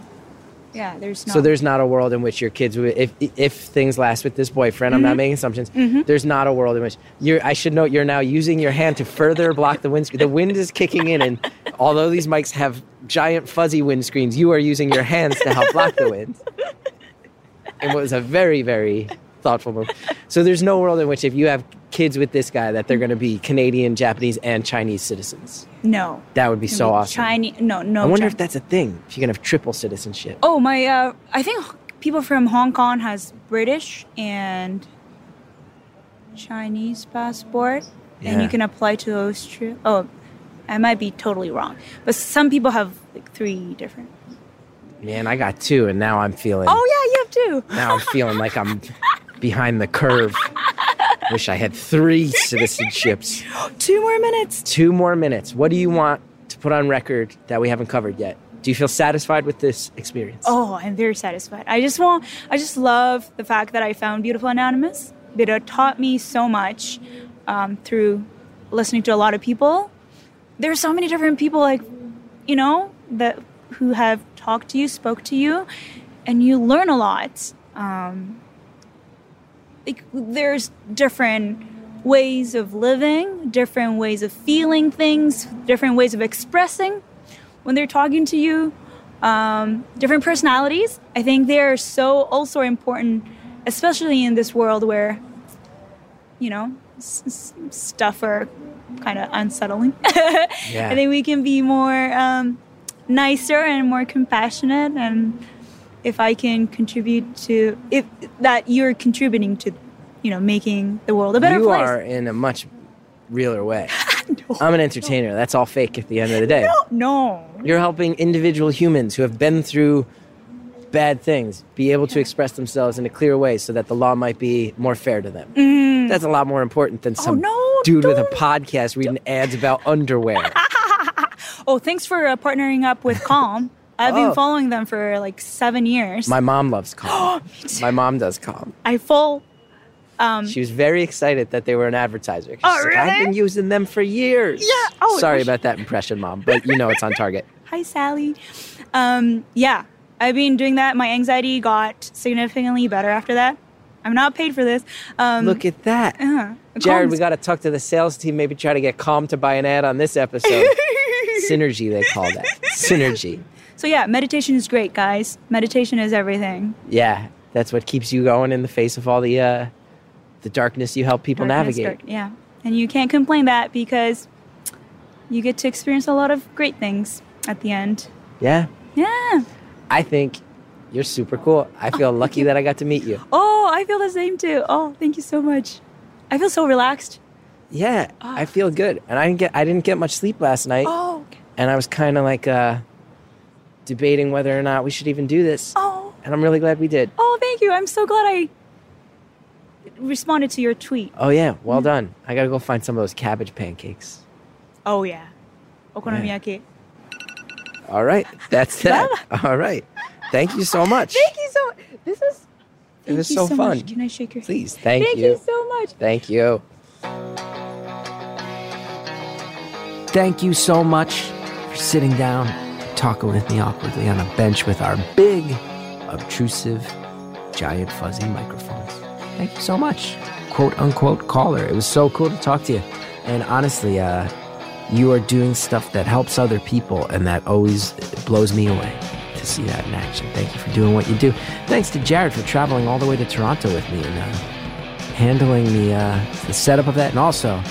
yeah, there's no. So there's not a world in which your kids would, if if things last with this boyfriend. I'm not Mm-hmm. making assumptions. There's not a world in which you're. I should note you're now using your hand to further block the windscreen. The wind is kicking in, and although these mics have giant fuzzy windscreens, you are using your hands to help block the wind. It was a very very thoughtful move. So there's no world in which if you have kids with this guy that they're going to be Canadian, Japanese, and Chinese citizens. no. That would be so awesome. Chinese? No, no. I wonder Chi- if that's a thing. If you can have triple citizenship. Oh my! Uh, I think people from Hong Kong has British and Chinese passport, and you can apply to Austria. Oh, I might be totally wrong, but some people have like three different. Man, I got two, and now I'm feeling. Oh yeah, you have two. Now I'm feeling like I'm behind the curve. Wish I had three citizenships. Two more minutes. Two more minutes. What do you want to put on record that we haven't covered yet? Do you feel satisfied with this experience? Oh, I'm very satisfied. I just want. I just love the fact that I found Beautiful Anonymous. It taught me so much um, through listening to a lot of people. There's so many different people, like you know, that who have talked to you, spoke to you, and you learn a lot. Um, like there's different ways of living, different ways of feeling things, different ways of expressing when they're talking to you. Um, different personalities. I think they're so also important, especially in this world where, you know, s- s- stuff are kind of unsettling. Yeah. I think we can be more um, nicer and more compassionate and if I can contribute to if that you're contributing to, you know, making the world a better you place. You are in a much realer way. I'm an entertainer. That's all fake at the end of the day. No. You're helping individual humans who have been through bad things be able to express themselves in a clear way so that the law might be more fair to them. That's a lot more important than some Mm. no, dude with a don't. podcast reading ads about underwear. Oh, thanks for uh, partnering up with Calm. I've Oh. been following them for like seven years. My mom loves Calm. My mom does Calm. I full. She was very excited that they were an advertiser. She's Oh, like, I've been using them for years. Yeah. Oh, Sorry about that impression, mom, but you know it's on target. Hi, Sally. Um, yeah, I've been doing that. My anxiety got significantly better after that. I'm not paid for this. Um, Look at that. uh, Jared, calm- we got to talk to the sales team, maybe try to get Calm to buy an ad on this episode. Synergy, they call that. Synergy. So yeah, meditation is great, guys. Meditation is everything. Yeah, that's what keeps you going in the face of all the uh, the darkness you help people Darkness, navigate. dark- yeah, and you can't complain that because you get to experience a lot of great things at the end. Yeah, Yeah. I think you're super cool. I feel lucky that I got to meet you. Oh, I feel the same too. Oh, thank you so much. I feel so relaxed. Yeah, I feel good, and I didn't get I didn't get much sleep last night, Oh, okay. and I was kind of like uh, debating whether or not we should even do this, oh, and I'm really glad we did. oh, thank you. I'm so glad I responded to your tweet. Oh yeah, well mm. done. I gotta go find some of those cabbage pancakes. Oh yeah, okonomiyaki. All right, that's that. All right, thank you so much. Thank you so. This is. It was Thank so much. fun. Can I shake your? Please, thank, Thank you. you so much. Thank you. Thank you so much for sitting down, talking with me awkwardly on a bench with our big, obtrusive, giant fuzzy microphones. Thank you so much. Quote unquote caller. It was so cool to talk to you. And honestly, uh, you are doing stuff that helps other people, and that always blows me away to see that in action. Thank you for doing what you do. Thanks to Jared for traveling all the way to Toronto with me and uh, handling the uh, the setup of that, and also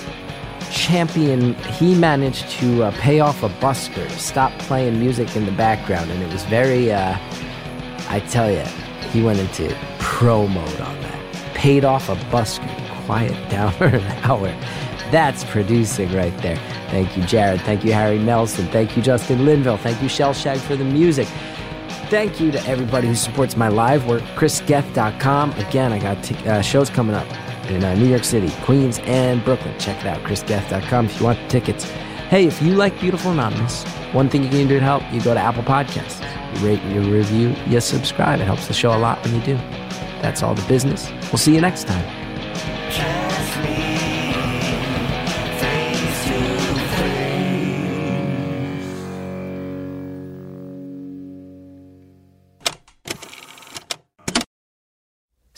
champion. He managed to uh, pay off a busker stop playing music in the background, and it was very. Uh, I tell you, he went into pro mode on that. Paid off a busker quiet down for an hour. That's producing right there. Thank you, Jared. Thank you, Harry Nelson. Thank you, Justin Linville. Thank you, Shellshag, for the music. Thank you to everybody who supports my live work, chrisgethard.com. Again, I got t- uh, shows coming up in uh, New York City, Queens, and Brooklyn. Check it out, chrisgethard.com if you want the tickets. Hey, if you like Beautiful Anonymous, one thing you can do to help, you go to Apple Podcasts. You rate, you review, you subscribe. It helps the show a lot when you do. That's all the business. We'll see you next time.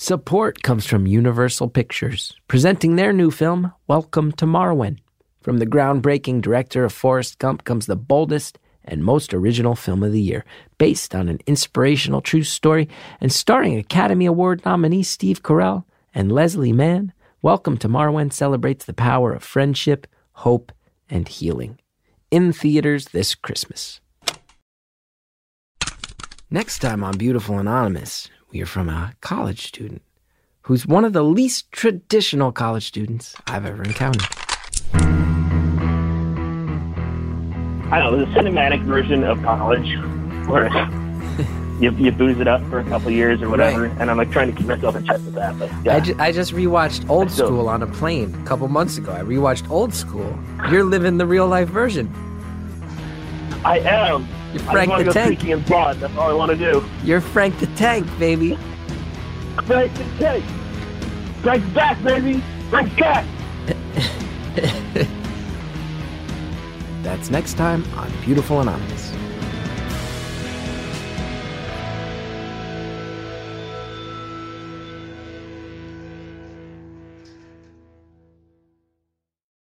Support comes from Universal Pictures, presenting their new film, Welcome to Marwen. From the groundbreaking director of Forrest Gump comes the boldest and most original film of the year, based on an inspirational true story and starring Academy Award nominee Steve Carell and Leslie Mann. Welcome to Marwen celebrates the power of friendship, hope, and healing. In theaters this Christmas. Next time on Beautiful Anonymous, we hear from a college student who's one of the least traditional college students I've ever encountered. I don't know, the cinematic version of college where you, you booze it up for a couple years or whatever, Right. and I'm like trying to keep myself in check with that. But yeah, I, ju- I just rewatched Old So- School on a plane a couple months ago. I rewatched Old School. You're living the real life version. I am. You're Frank the Tank. and broad. That's all I want to do. You're Frank the Tank, baby. Frank the Tank. Frank's back, baby. Frank's back. That's next time on Beautiful Anonymous.